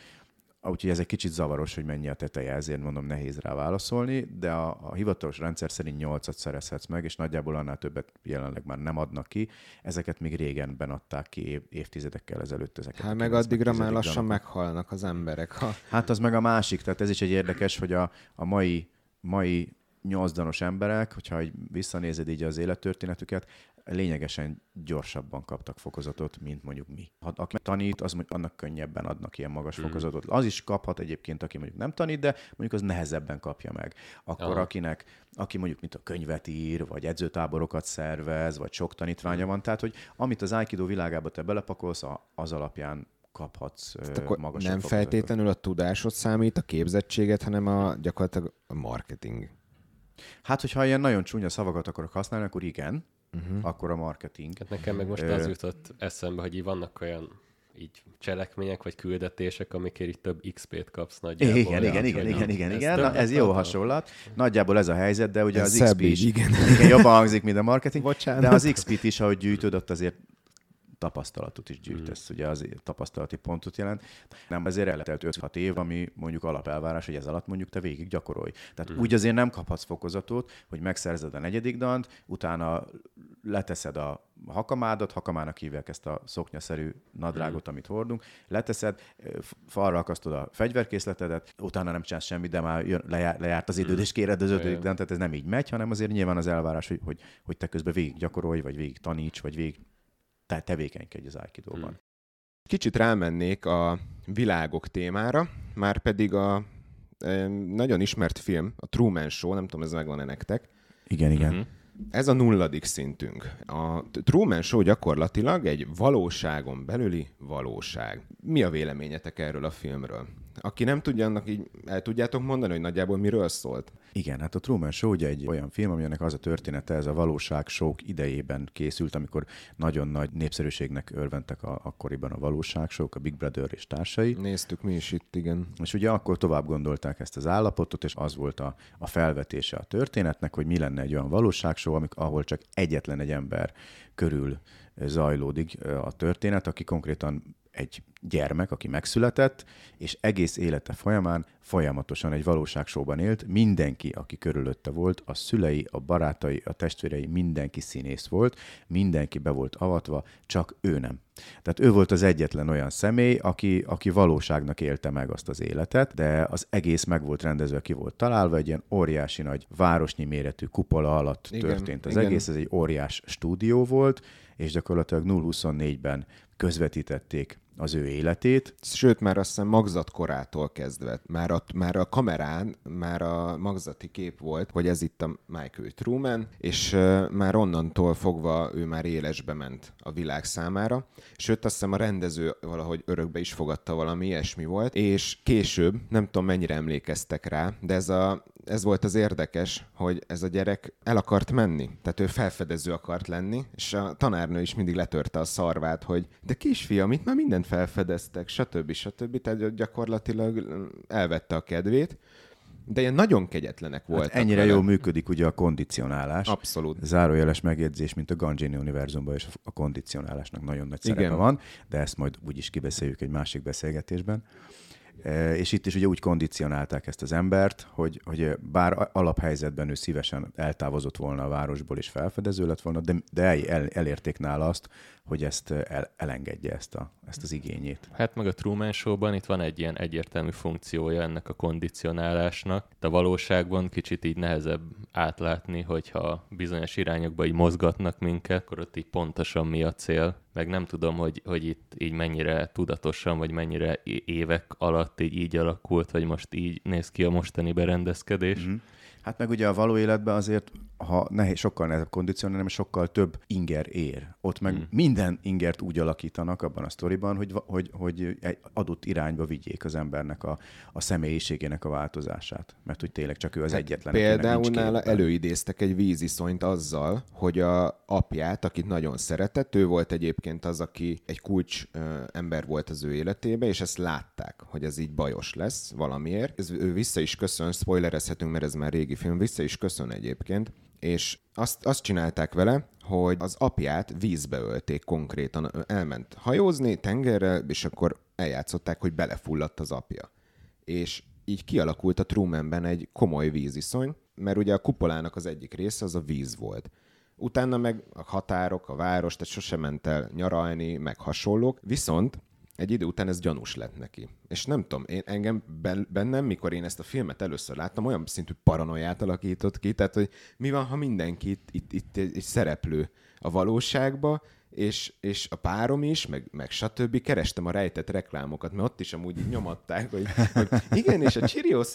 Úgyhogy ez egy kicsit zavaros, hogy mennyi a teteje, ezért mondom nehéz rá válaszolni, de a, a hivatalos rendszer szerint 8-at szerezhetsz meg, és nagyjából annál többet jelenleg már nem adnak ki. Ezeket még régen benadták ki év, évtizedekkel ezelőtt. Ezeket Hát meg 9 addigra 10. már lassan danokat. meghalnak az emberek. Ha Hát az meg a másik, tehát ez is egy érdekes, hogy a, a mai, mai nyolcdanos emberek, hogyha így visszanézed így az élettörténetüket, lényegesen gyorsabban kaptak fokozatot, mint mondjuk mi. Ha aki tanít, az mondjuk annak könnyebben adnak ilyen magas mm. fokozatot. Az is kaphat egyébként, aki mondjuk nem tanít, de mondjuk az nehezebben kapja meg. Akkor Aha. akinek, aki mondjuk mint a könyvet ír, vagy edzőtáborokat szervez, vagy sok tanítványa van, tehát hogy amit az Aikido világába te belepakolsz, az alapján kaphatsz akkor magasabb nem fokozatot. feltétlenül a tudásod számít, a képzettséget, hanem a gyakorlatilag a marketing. Hát, hogyha ilyen nagyon csúnya szavakat akarok használni, akkor igen, uh-huh. akkor a marketing. Hát nekem meg most az jutott eszembe, hogy így vannak olyan így cselekmények vagy küldetések, amikért így több XP-t kapsz nagyjából. Igen, igen, igen, igen, igen, ez igen. Na, ez jó hasonlat. Nagyjából ez a helyzet, de ugye Ez az XP is így, igen. igen, jobban hangzik, mint a marketing. Bocsánat. De az XP-t is, ahogy gyűjtöd, ott azért tapasztalatot is gyűjtesz, ugye az tapasztalati pontot jelent. Nem, ezért eltelt 5-6 év, ami mondjuk alapelvárás, hogy ez alatt mondjuk te végig gyakorolj. Tehát úgy azért nem kaphatsz fokozatot, hogy megszerzed a negyedik dant, utána leteszed a hakamádat, hakamának hívják ezt a szoknyaszerű nadrágot, amit hordunk, leteszed, falra akasztod a fegyverkészletedet, utána nem csinálsz semmit, de már jön, lejár, lejárt az időd, és kéred az ötödik dant, tehát ez nem így megy, hanem azért nyilván az elvárás, hogy, hogy, hogy te közben végig gyakorolj, vagy végig taníts, vagy végig te tevékenykedj az Aikidóban. Kicsit rámennék a világok témára, már pedig a e, nagyon ismert film, a Truman Show, nem tudom, ez megvan-e nektek. Igen, igen. Mhm. Ez a nulladik szintünk. A Truman Show gyakorlatilag egy valóságon belüli valóság. Mi a véleményetek erről a filmről? Aki nem tudja, annak így el tudjátok mondani, hogy nagyjából miről szólt? Igen, hát a Truman Show ugye egy olyan film, aminek az a története, ez a valóság sok idejében készült, amikor nagyon nagy népszerűségnek örventek a, akkoriban a valóság sok, a Big Brother és társai. Néztük mi is itt, igen. És ugye akkor tovább gondolták ezt az állapotot, és az volt a, a felvetése a történetnek, hogy mi lenne egy olyan valóságshow, amik, ahol csak egyetlen egy ember körül zajlódik a történet, aki konkrétan egy gyermek, aki megszületett, és egész élete folyamán folyamatosan egy valóságsóban élt. Mindenki, aki körülötte volt, a szülei, a barátai, a testvérei, mindenki színész volt, mindenki be volt avatva, csak ő nem. Tehát ő volt az egyetlen olyan személy, aki, aki valóságnak élte meg azt az életet, de az egész meg volt rendezve, ki volt találva, egy ilyen óriási nagy városnyi méretű kupola alatt igen, történt az igen. egész, ez egy óriás stúdió volt, és gyakorlatilag 0-24-ben közvetítették az ő életét. Sőt, már azt hiszem magzatkorától kezdve, már a, már a kamerán, már a magzati kép volt, hogy ez itt a Michael Truman, és uh, már onnantól fogva ő már élesbe ment a világ számára. Sőt, azt hiszem a rendező valahogy örökbe is fogadta valami ilyesmi volt, és később, nem tudom mennyire emlékeztek rá, de ez a ez volt az érdekes, hogy ez a gyerek el akart menni. Tehát ő felfedező akart lenni, és a tanárnő is mindig letörte a szarvát, hogy de kisfiam, itt már mindent felfedeztek, stb. stb. Tehát gyakorlatilag elvette a kedvét. De ilyen nagyon kegyetlenek hát voltak. Hát ennyire jól működik ugye a kondicionálás. Abszolút. Zárójeles megjegyzés, mint a Gangini univerzumban, és a kondicionálásnak nagyon nagy szerepe Igen. van, de ezt majd úgyis kibeszéljük egy másik beszélgetésben. És itt is ugye úgy kondicionálták ezt az embert, hogy, hogy bár alaphelyzetben ő szívesen eltávozott volna a városból és felfedező lett volna, de, de el, elérték nála azt, hogy ezt el, elengedje ezt, a, ezt az igényét. Hát meg a Truman Show-ban itt van egy ilyen egyértelmű funkciója ennek a kondicionálásnak. De a valóságban kicsit így nehezebb átlátni, hogyha bizonyos irányokba így mozgatnak minket, akkor ott így pontosan mi a cél. Meg nem tudom, hogy, hogy itt így mennyire tudatosan, vagy mennyire évek alatt így, így alakult, vagy most így néz ki a mostani berendezkedés. Mm-hmm. Hát meg ugye a való életben azért ha nehéz, sokkal nehezebb kondicionálni, mert sokkal több inger ér. Ott meg hmm. minden ingert úgy alakítanak abban a sztoriban, hogy, hogy, hogy egy adott irányba vigyék az embernek a, a személyiségének a változását. Mert hogy tényleg csak ő az hát egyetlen. Például nála előidéztek egy víziszonyt azzal, hogy a apját, akit nagyon szeretett, ő volt egyébként az, aki egy kulcs ö, ember volt az ő életébe, és ezt látták, hogy ez így bajos lesz valamiért. Ez, ő vissza is köszön, spoilerezhetünk, mert ez már régi film, vissza is köszön egyébként, és azt, azt csinálták vele, hogy az apját vízbe ölték konkrétan. Elment hajózni tengerre, és akkor eljátszották, hogy belefulladt az apja. És így kialakult a Trumanben egy komoly víziszony, mert ugye a kupolának az egyik része az a víz volt. Utána meg a határok, a város, tehát sosem ment el nyaralni, meg hasonlók. Viszont egy idő után ez gyanús lett neki. És nem tudom, én, engem bennem, mikor én ezt a filmet először láttam, olyan szintű paranoiát alakított ki, tehát hogy mi van, ha mindenki itt, itt, itt egy szereplő a valóságba, és, és a párom is, meg, meg stb. kerestem a rejtett reklámokat, mert ott is amúgy így nyomatták, hogy, hogy igen, és a Cheerios,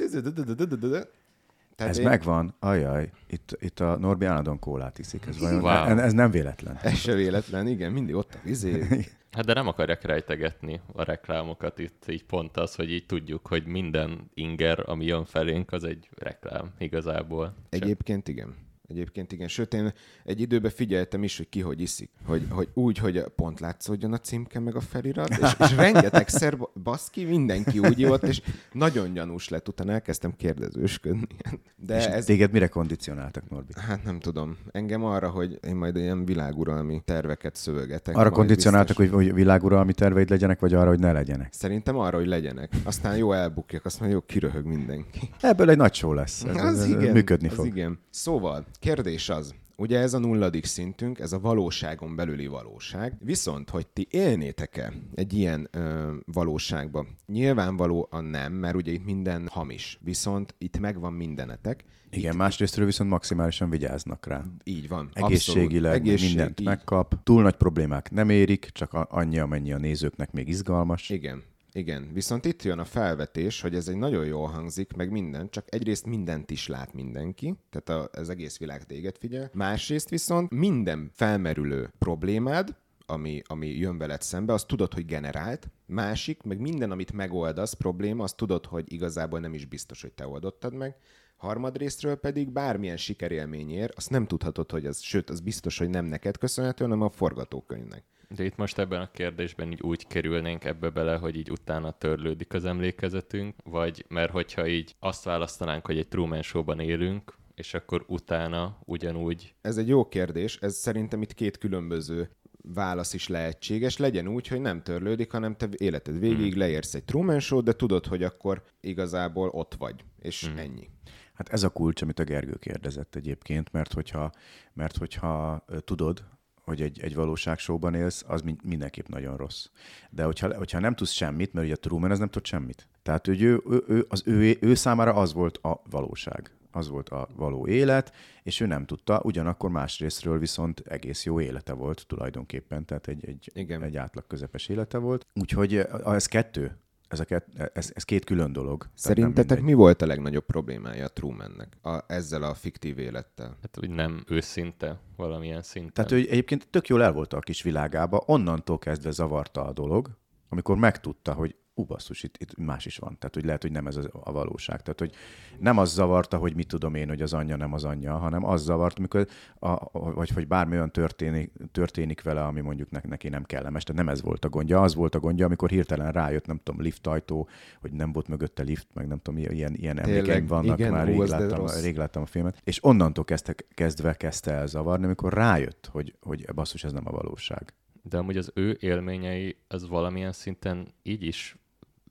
tehát ez én... megvan, ajaj, itt, itt a Norbi állandóan kólát iszik, ez, vajon, wow. ez nem véletlen. Ez se véletlen, igen, mindig ott a vizé. Hát de nem akarják rejtegetni a reklámokat itt, így pont az, hogy így tudjuk, hogy minden inger, ami jön felénk, az egy reklám igazából. Egyébként igen. Egyébként igen. Sőt, én egy időben figyeltem is, hogy ki hogy iszik. Hogy, hogy úgy, hogy pont látszódjon a címke meg a felirat, és, és rengetegszer baszki, mindenki úgy volt, és nagyon gyanús lett. Utána elkezdtem kérdezősködni. De és ez... téged mire kondicionáltak, Norbi? Hát nem tudom. Engem arra, hogy én majd ilyen világuralmi terveket szövegetek. Arra kondicionáltak, biztos... hogy, hogy világuralmi terveid legyenek, vagy arra, hogy ne legyenek? Szerintem arra, hogy legyenek. Aztán jó elbukjak, aztán jó kiröhög mindenki. Ebből egy nagy show lesz. Ez, az ez, igen, működni az fog. igen. Szóval, Kérdés az, Ugye ez a nulladik szintünk, ez a valóságon belüli valóság. Viszont, hogy ti élnétek-e egy ilyen ö, valóságba? Nyilvánvalóan nem, mert ugye itt minden hamis. Viszont itt megvan mindenetek. Igen, itt, másrésztről viszont maximálisan vigyáznak rá. Így van. Egészségileg Egészség, mindent így. megkap. Túl nagy problémák nem érik, csak annyi, amennyi a nézőknek még izgalmas. Igen. Igen, viszont itt jön a felvetés, hogy ez egy nagyon jól hangzik, meg minden, csak egyrészt mindent is lát mindenki, tehát az egész világ téged figyel. Másrészt viszont minden felmerülő problémád, ami, ami jön veled szembe, azt tudod, hogy generált, másik, meg minden, amit megoldasz, probléma, azt tudod, hogy igazából nem is biztos, hogy te oldottad meg, harmadrésztről pedig bármilyen sikerélményért, azt nem tudhatod, hogy az, sőt, az biztos, hogy nem neked köszönhető, hanem a forgatókönyvnek. De itt most ebben a kérdésben így úgy kerülnénk ebbe bele, hogy így utána törlődik az emlékezetünk, vagy mert hogyha így azt választanánk, hogy egy Truman Show-ban élünk, és akkor utána ugyanúgy... Ez egy jó kérdés, ez szerintem itt két különböző válasz is lehetséges. Legyen úgy, hogy nem törlődik, hanem te életed végig hmm. leérsz egy Truman show de tudod, hogy akkor igazából ott vagy, és hmm. ennyi. Hát ez a kulcs, amit a Gergő kérdezett egyébként, mert hogyha, mert hogyha tudod, hogy egy, egy valóságsóban élsz, az mindenképp nagyon rossz. De hogyha, hogyha nem tudsz semmit, mert ugye a Truman az nem tud semmit. Tehát hogy ő, ő, ő, az ő, ő számára az volt a valóság az volt a való élet, és ő nem tudta, ugyanakkor másrésztről viszont egész jó élete volt tulajdonképpen, tehát egy, egy, Igen. egy átlag közepes élete volt. Úgyhogy ez kettő, ez, a kett, ez, ez két külön dolog. Szerintetek mi volt a legnagyobb problémája a Trumannek a, ezzel a fiktív élettel? Hát úgy nem őszinte valamilyen szinten. Tehát ő egyébként tök jól el volt a kis világába, onnantól kezdve zavarta a dolog, amikor megtudta, hogy ú, basszus, itt, itt más is van. Tehát, hogy lehet, hogy nem ez a valóság. Tehát, hogy nem az zavarta, hogy mit tudom én, hogy az anyja nem az anyja, hanem az zavart, amikor, a, vagy hogy bármi olyan történik, történik vele, ami mondjuk neki nem kellemes. Tehát nem ez volt a gondja. Az volt a gondja, amikor hirtelen rájött, nem tudom, liftajtó, hogy nem volt mögötte lift, meg nem tudom, ilyen, ilyen emlékeim vannak, igen, már rég, láttam, rég láttam a filmet. És onnantól kezdte, kezdve kezdte el zavarni, amikor rájött, hogy, hogy basszus, ez nem a valóság. De amúgy az ő élményei, az valamilyen szinten így is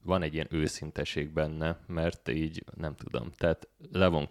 van egy ilyen őszinteség benne, mert így nem tudom, tehát levon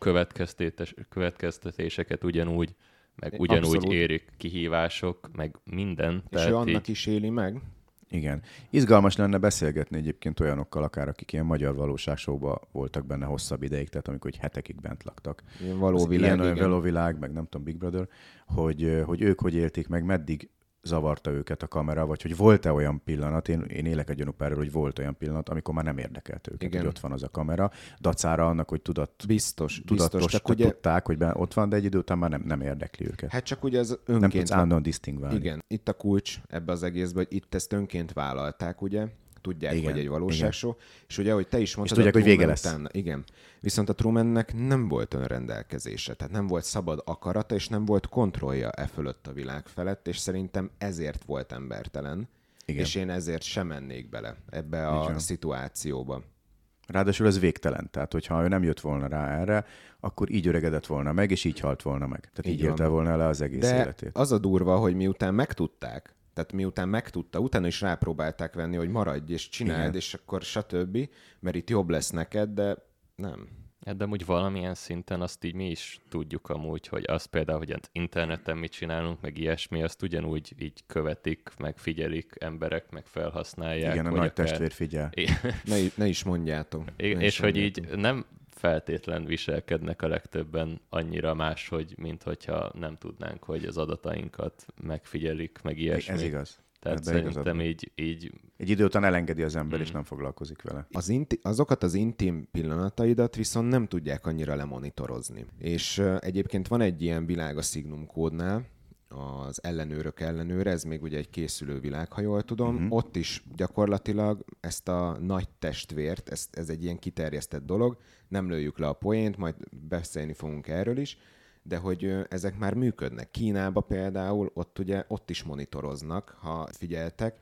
következtetéseket ugyanúgy, meg ugyanúgy Abszolút. érik kihívások, meg minden. És tehát ő annak így... is éli meg. Igen. Izgalmas lenne beszélgetni egyébként olyanokkal, akár akik ilyen magyar valóságsóba voltak benne hosszabb ideig, tehát amikor hogy hetekig bent laktak. Ilyen való világ, ilyen való világ, meg nem tudom, Big Brother, hogy, hogy ők hogy élték meg, meddig zavarta őket a kamera, vagy hogy volt-e olyan pillanat, én, én élek egy gyanúpárról, hogy volt olyan pillanat, amikor már nem érdekelt őket, Igen. hogy ott van az a kamera, dacára annak, hogy tudat, biztos, tudatos, biztos. Csak ugye... tudták, hogy ott van, de egy idő után már nem, nem érdekli őket. Hát csak ugye ez önként... Nem tudsz állandóan disztingválni. Igen, itt a kulcs ebbe az egészben, hogy itt ezt önként vállalták, ugye, tudják, igen, hogy egy valóságsó. És ugye, hogy te is mondtad, és tudják, hogy vége lesz. Után, igen. Viszont a Trumannek nem volt önrendelkezése, tehát nem volt szabad akarata, és nem volt kontrollja e fölött a világ felett, és szerintem ezért volt embertelen. Igen. És én ezért sem mennék bele ebbe a igen. szituációba. Ráadásul ez végtelen, tehát hogyha ő nem jött volna rá erre, akkor így öregedett volna meg, és így halt volna meg. Tehát így, így élte volna le az egész De életét. az a durva, hogy miután megtudták, tehát miután megtudta, utána is rápróbálták venni, hogy maradj és csináld, Igen. és akkor stb., mert itt jobb lesz neked, de nem. Hát de úgy valamilyen szinten azt így mi is tudjuk amúgy, hogy az például, hogy az interneten mit csinálunk, meg ilyesmi, azt ugyanúgy így követik, meg figyelik emberek, meg felhasználják. Igen, a nagy akár... testvér figyel. ne, ne is mondjátok. Ne és is hogy mondjátok. így nem feltétlen viselkednek a legtöbben annyira máshogy, mint hogyha nem tudnánk, hogy az adatainkat megfigyelik, meg ilyesmi. Ez igaz. Tehát Ebben szerintem így, így... Egy idő után elengedi az ember, mm. és nem foglalkozik vele. Az inti- azokat az intim pillanataidat viszont nem tudják annyira lemonitorozni. És uh, egyébként van egy ilyen világ a Signum kódnál, az ellenőrök ellenőre, ez még ugye egy készülő világ, ha jól tudom. Mm-hmm. Ott is gyakorlatilag ezt a nagy testvért, ez, ez egy ilyen kiterjesztett dolog, nem lőjük le a poént, majd beszélni fogunk erről is, de hogy ezek már működnek. Kínába például, ott ugye ott is monitoroznak, ha figyeltek.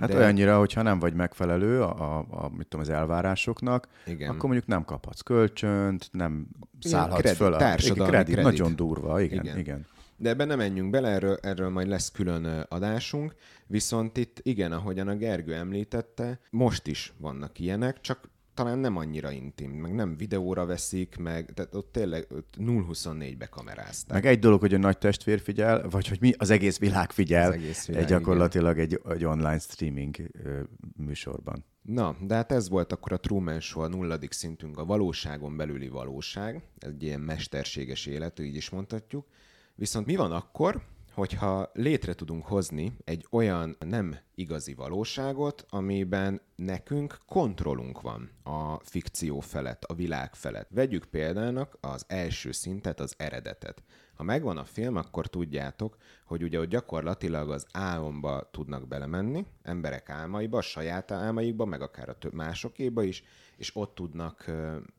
Hát de... olyannyira, hogyha nem vagy megfelelő a, a, a mit tudom, az elvárásoknak, igen. akkor mondjuk nem kaphatsz kölcsönt, nem szállhatsz kredit, föl. A, társadalmi kredit, kredit. Nagyon durva, igen, igen. igen. De ebben nem menjünk bele, erről, erről majd lesz külön adásunk. Viszont itt igen, ahogyan a Gergő említette, most is vannak ilyenek, csak talán nem annyira intim, meg nem videóra veszik, meg tehát ott tényleg 0-24-be kamerázták. Meg egy dolog, hogy a nagy testvér figyel, vagy hogy mi az egész világ figyel, az egész világ, egy gyakorlatilag egy, egy online streaming ö, műsorban. Na, de hát ez volt akkor a Truman Show, a nulladik szintünk, a valóságon belüli valóság, egy ilyen mesterséges élet, így is mondhatjuk. Viszont mi van akkor, hogyha létre tudunk hozni egy olyan nem igazi valóságot, amiben nekünk kontrollunk van a fikció felett, a világ felett. Vegyük példának az első szintet, az eredetet. Ha megvan a film, akkor tudjátok, hogy ugye ott gyakorlatilag az álomba tudnak belemenni, emberek álmaiba, saját álmaikba, meg akár a több másokéba is, és ott tudnak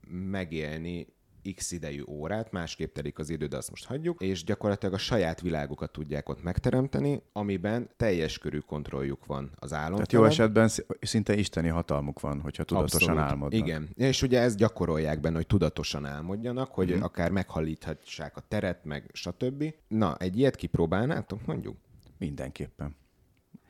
megélni x idejű órát, másképp telik az idő, de azt most hagyjuk, és gyakorlatilag a saját világukat tudják ott megteremteni, amiben teljes körű kontrolljuk van az álom. Tehát jó esetben sz- szinte isteni hatalmuk van, hogyha tudatosan Abszolút. álmodnak. Igen. És ugye ezt gyakorolják benne, hogy tudatosan álmodjanak, hogy uh-huh. akár meghalíthassák a teret, meg stb. Na, egy ilyet kipróbálnátok, mondjuk? Mindenképpen.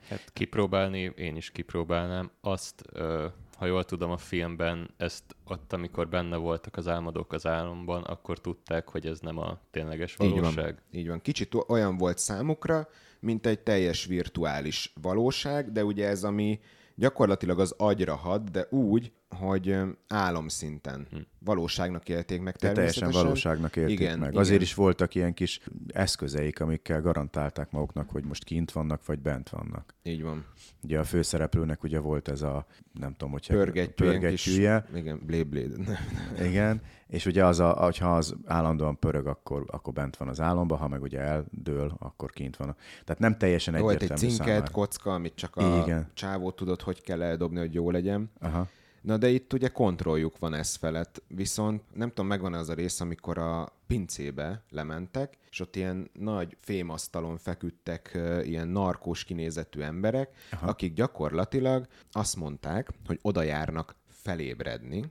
Hát kipróbálni, én is kipróbálnám. Azt, ö, ha jól tudom, a filmben ezt ott, amikor benne voltak az álmodók az álomban, akkor tudták, hogy ez nem a tényleges Így valóság. van. Így van. Kicsit olyan volt számukra, mint egy teljes virtuális valóság, de ugye ez, ami gyakorlatilag az agyra hat, de úgy, hogy álomszinten Hm. valóságnak élték meg De teljesen valóságnak élték igen, meg. Igen. Azért is voltak ilyen kis eszközeik, amikkel garantálták maguknak, hogy most kint vannak, vagy bent vannak. Így van. Ugye a főszereplőnek ugye volt ez a, nem tudom, hogy Pörgettyű, ilyen kis- pörgettyűje, Igen, blé, blé. igen, és ugye az, a, hogyha az állandóan pörög, akkor, akkor bent van az álomba, ha meg ugye eldől, akkor kint van. Tehát nem teljesen Volt egy egyértelmű cinket, számára. kocka, amit csak a Igen. csávó tudott, hogy kell eldobni, hogy jó legyen. Aha. Na de itt ugye kontrolljuk van ez felett, viszont nem tudom, megvan az a rész, amikor a pincébe lementek, és ott ilyen nagy fémasztalon feküdtek ilyen narkós kinézetű emberek, Aha. akik gyakorlatilag azt mondták, hogy oda járnak felébredni,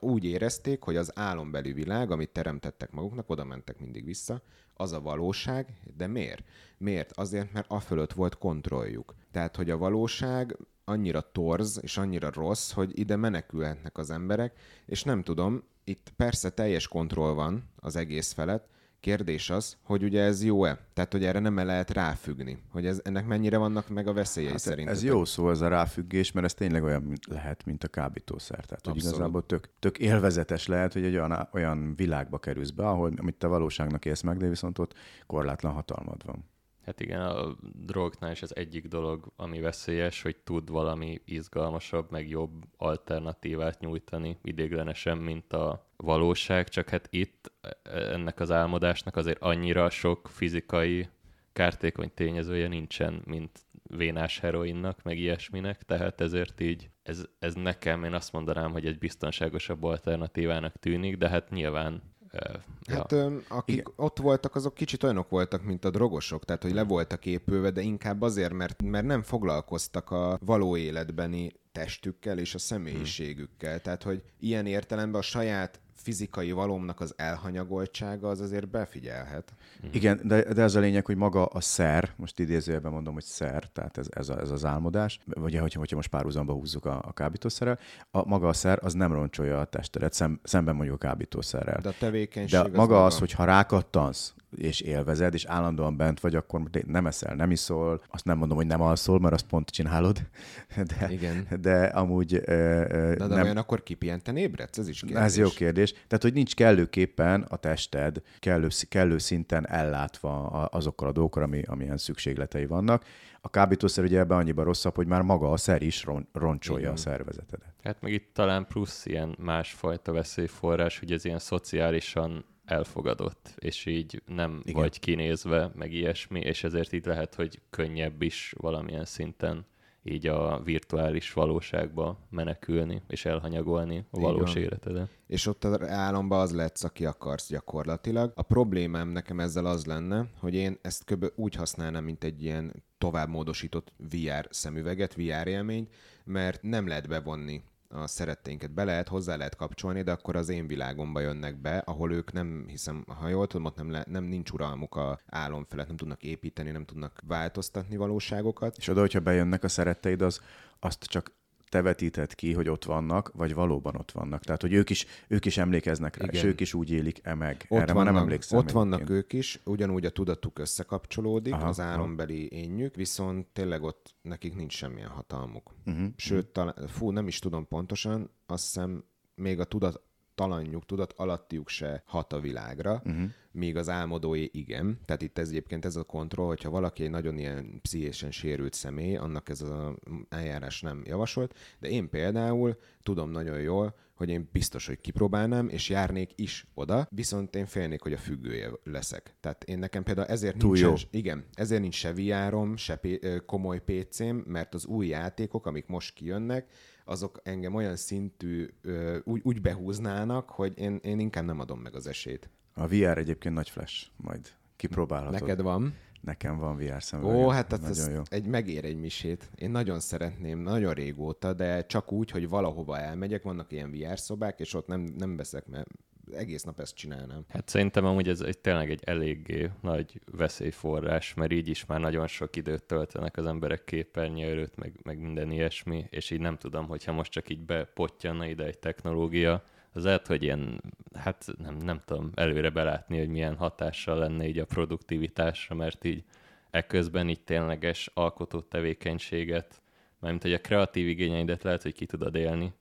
úgy érezték, hogy az álombeli világ, amit teremtettek maguknak, oda mentek mindig vissza, az a valóság, de miért? Miért? Azért, mert afölött volt kontrolljuk. Tehát, hogy a valóság annyira torz és annyira rossz, hogy ide menekülhetnek az emberek, és nem tudom, itt persze teljes kontroll van az egész felett, Kérdés az, hogy ugye ez jó-e? Tehát, hogy erre nem -e lehet ráfüggni? Hogy ez, ennek mennyire vannak meg a veszélyei hát szerint? Ez jó szó, ez a ráfüggés, mert ez tényleg olyan mint- lehet, mint a kábítószer. Tehát, hogy Abszolút. igazából tök, tök élvezetes lehet, hogy egy olyan, olyan világba kerülsz be, ahol amit te valóságnak élsz meg, de viszont ott korlátlan hatalmad van. Hát igen, a drognál is az egyik dolog, ami veszélyes, hogy tud valami izgalmasabb, meg jobb alternatívát nyújtani idéglenesen, mint a valóság, csak hát itt e- ennek az álmodásnak azért annyira sok fizikai kártékony tényezője nincsen, mint vénás heroinnak, meg ilyesminek, tehát ezért így ez, ez nekem, én azt mondanám, hogy egy biztonságosabb alternatívának tűnik, de hát nyilván Hát ja. ö, akik Igen. ott voltak, azok kicsit olyanok voltak, mint a drogosok, tehát hogy le voltak épülve, de inkább azért, mert, mert nem foglalkoztak a való életbeni testükkel és a személyiségükkel. Tehát, hogy ilyen értelemben a saját fizikai valomnak az elhanyagoltsága az azért befigyelhet. Igen, de, de ez a lényeg, hogy maga a szer, most idézőjelben mondom, hogy szer, tehát ez, ez, a, ez az álmodás, vagy hogyha, hogyha most párhuzamba húzzuk a, a kábítószerrel, a, maga a szer az nem roncsolja a testedet, szem, szemben mondjuk a kábítószerrel. De a tevékenység De maga az, hogy ha rákattansz, és élvezed, és állandóan bent vagy, akkor nem eszel, nem iszol, azt nem mondom, hogy nem alszol, mert azt pont csinálod, de, Igen. de amúgy ö, ö, De, de nem, olyan akkor kipihenten ébredsz? Ez is kérdés. ez jó kérdés. Tehát, hogy nincs kellőképpen a tested kellő, kellő szinten ellátva azokkal a dolgokkal, ami, amilyen szükségletei vannak. A kábítószer ugye ebben annyiban rosszabb, hogy már maga a szer is ron, roncsolja a szervezetedet. Hát meg itt talán plusz ilyen másfajta veszélyforrás, hogy ez ilyen szociálisan elfogadott, és így nem Igen. Vagy kinézve, meg ilyesmi, és ezért így lehet, hogy könnyebb is valamilyen szinten így a virtuális valóságba menekülni, és elhanyagolni a valós életedet. és ott az álomba az lehetsz, aki akarsz gyakorlatilag. A problémám nekem ezzel az lenne, hogy én ezt kb. úgy használnám, mint egy ilyen tovább módosított VR szemüveget, VR élményt, mert nem lehet bevonni a szeretteinket. Be lehet, hozzá lehet kapcsolni, de akkor az én világomba jönnek be, ahol ők nem hiszem, ha jól tudom, ott nem, le, nem nincs uralmuk a álom felett, nem tudnak építeni, nem tudnak változtatni valóságokat. És oda, hogyha bejönnek a szeretteid, az azt csak te vetíted ki, hogy ott vannak, vagy valóban ott vannak. Tehát, hogy ők is, ők is emlékeznek rá, és Igen. ők is úgy élik-e meg. Ott Erre vannak, már nem emlékszem. Ott vannak egyébként. ők is, ugyanúgy a tudatuk összekapcsolódik, Aha, aha, az aha. álombeli énjük, viszont tényleg ott nekik nincs semmilyen hatalmuk. Uh-huh. Sőt, talán, fú, nem is tudom pontosan, azt hiszem még a tudat, talán tudat alattiuk se hat a világra, uh-huh. míg az álmodói igen. Tehát itt ez egyébként ez a kontroll, hogyha valaki egy nagyon ilyen pszichésen sérült személy, annak ez az eljárás nem javasolt, de én például tudom nagyon jól, hogy én biztos, hogy kipróbálnám, és járnék is oda, viszont én félnék, hogy a függője leszek. Tehát én nekem például ezért Túl nincsen, jó. igen, ezért nincs se VR-om, se komoly PC-m, mert az új játékok, amik most kijönnek, azok engem olyan szintű, ö, úgy, úgy behúznának, hogy én, én inkább nem adom meg az esélyt. A VR egyébként nagy flash, majd kipróbálhatod. Neked van? Nekem van VR szemüvegem. Ó, hát tehát Nagyon ez jó. egy megér egy misét. Én nagyon szeretném, nagyon régóta, de csak úgy, hogy valahova elmegyek, vannak ilyen VR szobák, és ott nem, nem veszek, mert egész nap ezt csinálnám. Hát szerintem amúgy ez egy, tényleg egy eléggé nagy veszélyforrás, mert így is már nagyon sok időt töltenek az emberek képernyő előtt, meg, meg minden ilyesmi, és így nem tudom, hogyha most csak így bepottyanna ide egy technológia, az lehet, hogy ilyen, hát nem, nem tudom előre belátni, hogy milyen hatással lenne így a produktivitásra, mert így eközben így tényleges alkotó tevékenységet, mármint hogy a kreatív igényeidet lehet, hogy ki tudod élni,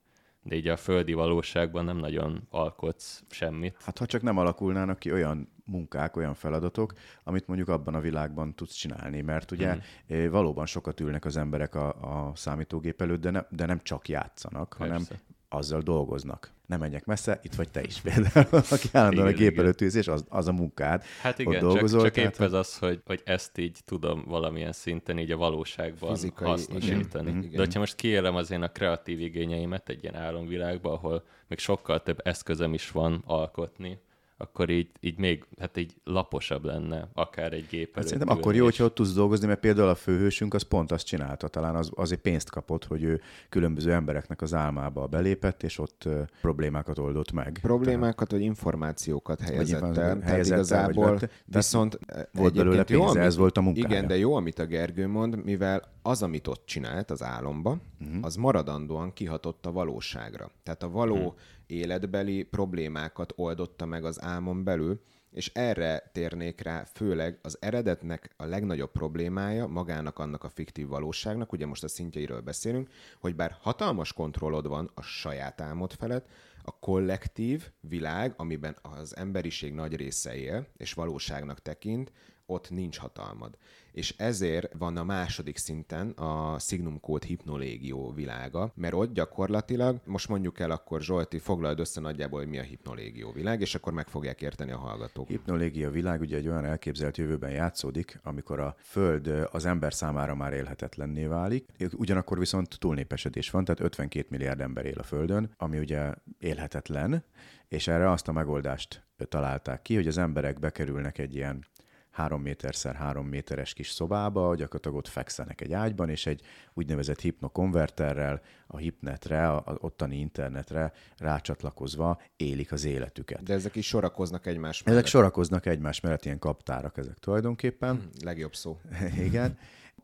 de így a földi valóságban nem nagyon alkotsz semmit. Hát ha csak nem alakulnának ki olyan munkák, olyan feladatok, amit mondjuk abban a világban tudsz csinálni, mert ugye mm. valóban sokat ülnek az emberek a, a számítógép előtt, de, ne, de nem csak játszanak, Persze. hanem azzal dolgoznak. Nem menjek messze, itt vagy te is például, aki állandóan a Igen, gép igen. előtt és az, az a munkád. Hát ott igen, dolgozol, csak, csak épp tehát- ez az, hogy, hogy ezt így tudom valamilyen szinten így a valóságban Fizikai, hasznosítani. igen, De igen. hogyha most kiélem az én a kreatív igényeimet egy ilyen álomvilágban, ahol még sokkal több eszközöm is van alkotni, akkor így, így még, hát így laposabb lenne akár egy gép Hát szerintem akkor jó, hogyha ott tudsz dolgozni, mert például a főhősünk az pont azt csinálta, talán az, azért pénzt kapott, hogy ő különböző embereknek az álmába belépett, és ott ö, problémákat oldott meg. Problémákat vagy információkat helyezett el. Tehát helyezett el, vagy igazából vette. Tehát viszont volt belőle egyébként jó, pénze, amit- ez volt a munkája. Igen, de jó, amit a Gergő mond, mivel az, amit ott csinált az álomba, uh-huh. az maradandóan kihatott a valóságra. Tehát a való uh-huh. életbeli problémákat oldotta meg az álmon belül, és erre térnék rá főleg az eredetnek a legnagyobb problémája magának annak a fiktív valóságnak, ugye most a szintjeiről beszélünk, hogy bár hatalmas kontrollod van a saját álmod felett, a kollektív világ, amiben az emberiség nagy része él, és valóságnak tekint, ott nincs hatalmad. És ezért van a második szinten a Signum Code hipnolégió világa, mert ott gyakorlatilag, most mondjuk el akkor Zsolti, foglald össze nagyjából, hogy mi a hipnolégió világ, és akkor meg fogják érteni a hallgatók. Hipnolégia világ ugye egy olyan elképzelt jövőben játszódik, amikor a Föld az ember számára már élhetetlenné válik, ugyanakkor viszont túlnépesedés van, tehát 52 milliárd ember él a Földön, ami ugye élhetetlen, és erre azt a megoldást találták ki, hogy az emberek bekerülnek egy ilyen három méterszer három méteres kis szobába, gyakorlatilag ott fekszenek egy ágyban, és egy úgynevezett hipnokonverterrel a hipnetre, a, a ottani internetre rácsatlakozva élik az életüket. De ezek is sorakoznak egymás mellett. Ezek sorakoznak egymás mellett, ilyen kaptárak ezek tulajdonképpen. Legjobb szó. Igen.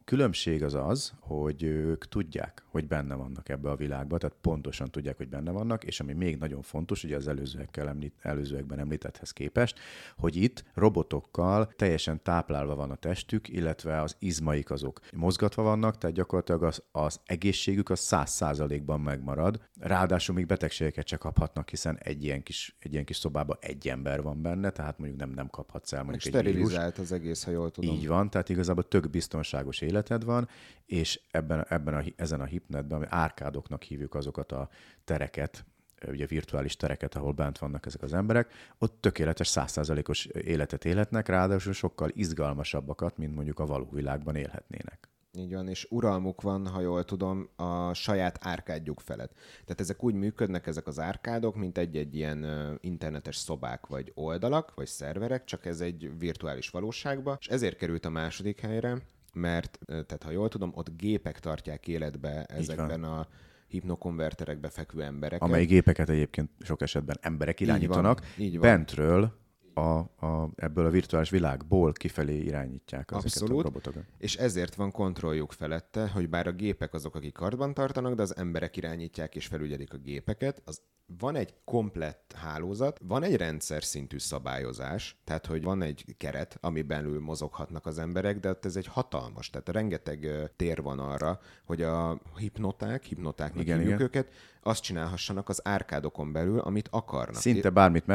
Különbség az az, hogy ők tudják, hogy benne vannak ebbe a világba, tehát pontosan tudják, hogy benne vannak, és ami még nagyon fontos, ugye az előzőekkel említ, előzőekben említetthez képest, hogy itt robotokkal teljesen táplálva van a testük, illetve az izmaik azok mozgatva vannak, tehát gyakorlatilag az, az egészségük az száz százalékban megmarad. Ráadásul még betegségeket se kaphatnak, hiszen egy ilyen kis, egy ilyen kis szobában egy ember van benne, tehát mondjuk nem, nem kaphatsz el Meg mondjuk egy vírust. sterilizált az egész, ha jól tudom. Így van, tehát igazából tök biztonságos életed van, és ebben, ebben a, ezen a hipnetben, ami árkádoknak hívjuk azokat a tereket, ugye virtuális tereket, ahol bent vannak ezek az emberek, ott tökéletes százszázalékos életet élhetnek, ráadásul sokkal izgalmasabbakat, mint mondjuk a való világban élhetnének. Így van, és uralmuk van, ha jól tudom, a saját árkádjuk felett. Tehát ezek úgy működnek, ezek az árkádok, mint egy-egy ilyen internetes szobák, vagy oldalak, vagy szerverek, csak ez egy virtuális valóságba, és ezért került a második helyre, mert, tehát ha jól tudom, ott gépek tartják életbe ezekben a hipnokonverterekbe fekvő embereket. Amely gépeket egyébként sok esetben emberek Így van, irányítanak, így van. bentről a, a, ebből a virtuális világból kifelé irányítják ezeket Abszolút. a robotokat. És ezért van kontrolljuk felette, hogy bár a gépek azok, akik karban tartanak, de az emberek irányítják és felügyelik a gépeket, az van egy komplett hálózat, van egy rendszer szintű szabályozás, tehát hogy van egy keret, ami belül mozoghatnak az emberek, de ott ez egy hatalmas, tehát rengeteg tér van arra, hogy a hipnoták, hipnotáknak Igen, hívjuk igen. őket, azt csinálhassanak az árkádokon belül, amit akarnak. Szinte bármit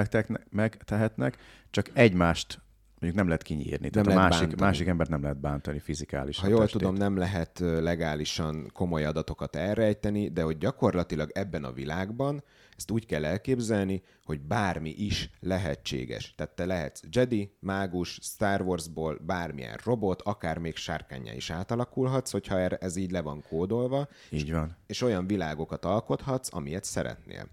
megtehetnek, csak egymást mondjuk nem lehet kinyírni. Tehát a lehet másik, bántani. másik embert nem lehet bántani fizikálisan. Ha jól testét. tudom, nem lehet legálisan komoly adatokat elrejteni, de hogy gyakorlatilag ebben a világban ezt úgy kell elképzelni, hogy bármi is lehetséges. Tehát te lehetsz Jedi, mágus, Star Warsból bármilyen robot, akár még sárkányá is átalakulhatsz, hogyha erre- ez így le van kódolva, Így van. és olyan világokat alkothatsz, amilyet szeretnél.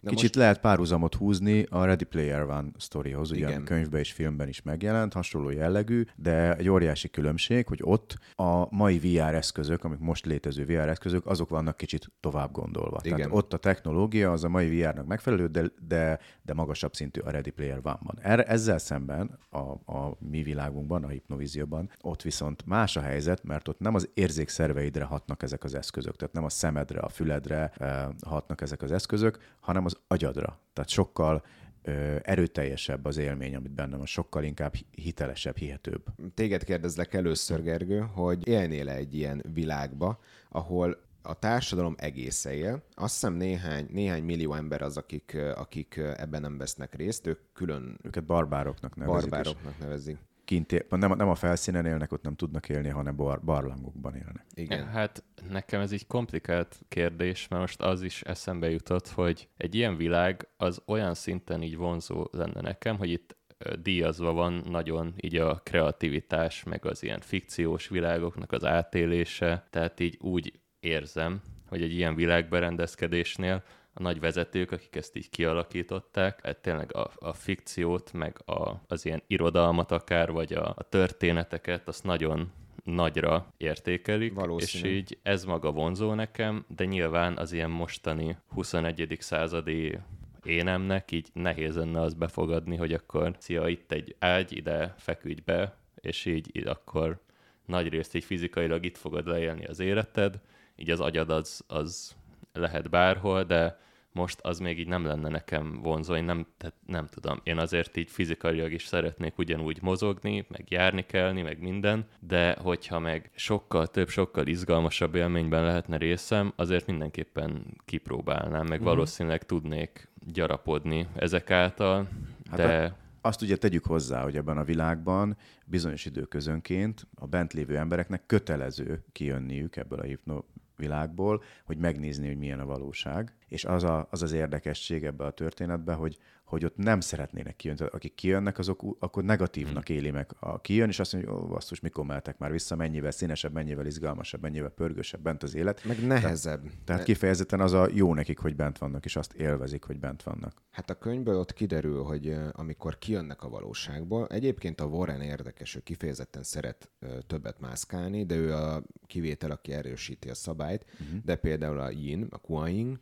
Na Kicsit most... lehet párhuzamot húzni a Ready Player One sztorihoz, ugye Igen. Igen. könyvben és filmben is megjelent, hasonló jellegű, de egy óriási különbség, hogy ott a mai VR eszközök, amik most létező VR eszközök, azok vannak kicsit tovább gondolva. Igen. Tehát ott a technológia az a mai VR-nak megfelelő, de, de, de magasabb szintű a Ready Player One-ban. Erre, ezzel szemben a, a mi világunkban, a hipnovízióban, ott viszont más a helyzet, mert ott nem az érzékszerveidre hatnak ezek az eszközök, tehát nem a szemedre, a füledre eh, hatnak ezek az eszközök, hanem az agyadra. Tehát sokkal ö, erőteljesebb az élmény, amit bennem van, sokkal inkább hi- hitelesebb, hihetőbb. téged kérdezlek először, Gergő, hogy élnél-e egy ilyen világba, ahol a társadalom egésze él. Azt hiszem néhány, néhány millió ember az, akik, akik ebben nem vesznek részt, ők külön Őket barbároknak nevezik. és barbároknak nevezik. Kint él, nem, nem a felszínen élnek, ott nem tudnak élni, hanem bar, barlangokban élnek. Igen. Hát nekem ez így komplikált kérdés, mert most az is eszembe jutott, hogy egy ilyen világ az olyan szinten így vonzó lenne nekem, hogy itt díjazva van nagyon így a kreativitás, meg az ilyen fikciós világoknak az átélése, tehát így úgy érzem, hogy egy ilyen világberendezkedésnél a nagy vezetők, akik ezt így kialakították, hát tényleg a, a fikciót, meg a, az ilyen irodalmat akár, vagy a, a történeteket, azt nagyon nagyra értékelik, Valószínű. és így ez maga vonzó nekem, de nyilván az ilyen mostani 21. századi énemnek így nehéz lenne az befogadni, hogy akkor szia, itt egy ágy, ide feküdj be, és így, így akkor nagy részt így fizikailag itt fogod leélni az életed, így az agyad az, az lehet bárhol, de most az még így nem lenne nekem vonzó, én nem, tehát nem tudom. Én azért így fizikailag is szeretnék ugyanúgy mozogni, meg járni kelni, meg minden, de hogyha meg sokkal több, sokkal izgalmasabb élményben lehetne részem, azért mindenképpen kipróbálnám, meg valószínűleg tudnék gyarapodni ezek által, Hát de... Azt ugye tegyük hozzá, hogy ebben a világban bizonyos időközönként a bent lévő embereknek kötelező kijönniük ebből a hipno világból, hogy megnézni, hogy milyen a valóság. És az a, az, az érdekesség ebbe a történetben, hogy, hogy ott nem szeretnének kijönni. Tehát akik kijönnek, azok akkor negatívnak éli meg. A kijön, és azt mondja, hogy ó, basszus, mikor mehetek már vissza, mennyivel színesebb, mennyivel izgalmasabb, mennyivel pörgősebb bent az élet. Meg nehezebb. Tehát kifejezetten az a jó nekik, hogy bent vannak, és azt élvezik, hogy bent vannak. Hát a könyvből ott kiderül, hogy amikor kijönnek a valóságból, egyébként a Warren érdekes, ő kifejezetten szeret többet mászkálni, de ő a kivétel, aki erősíti a szabályt, uh-huh. de például a Yin, a Kuan Yin,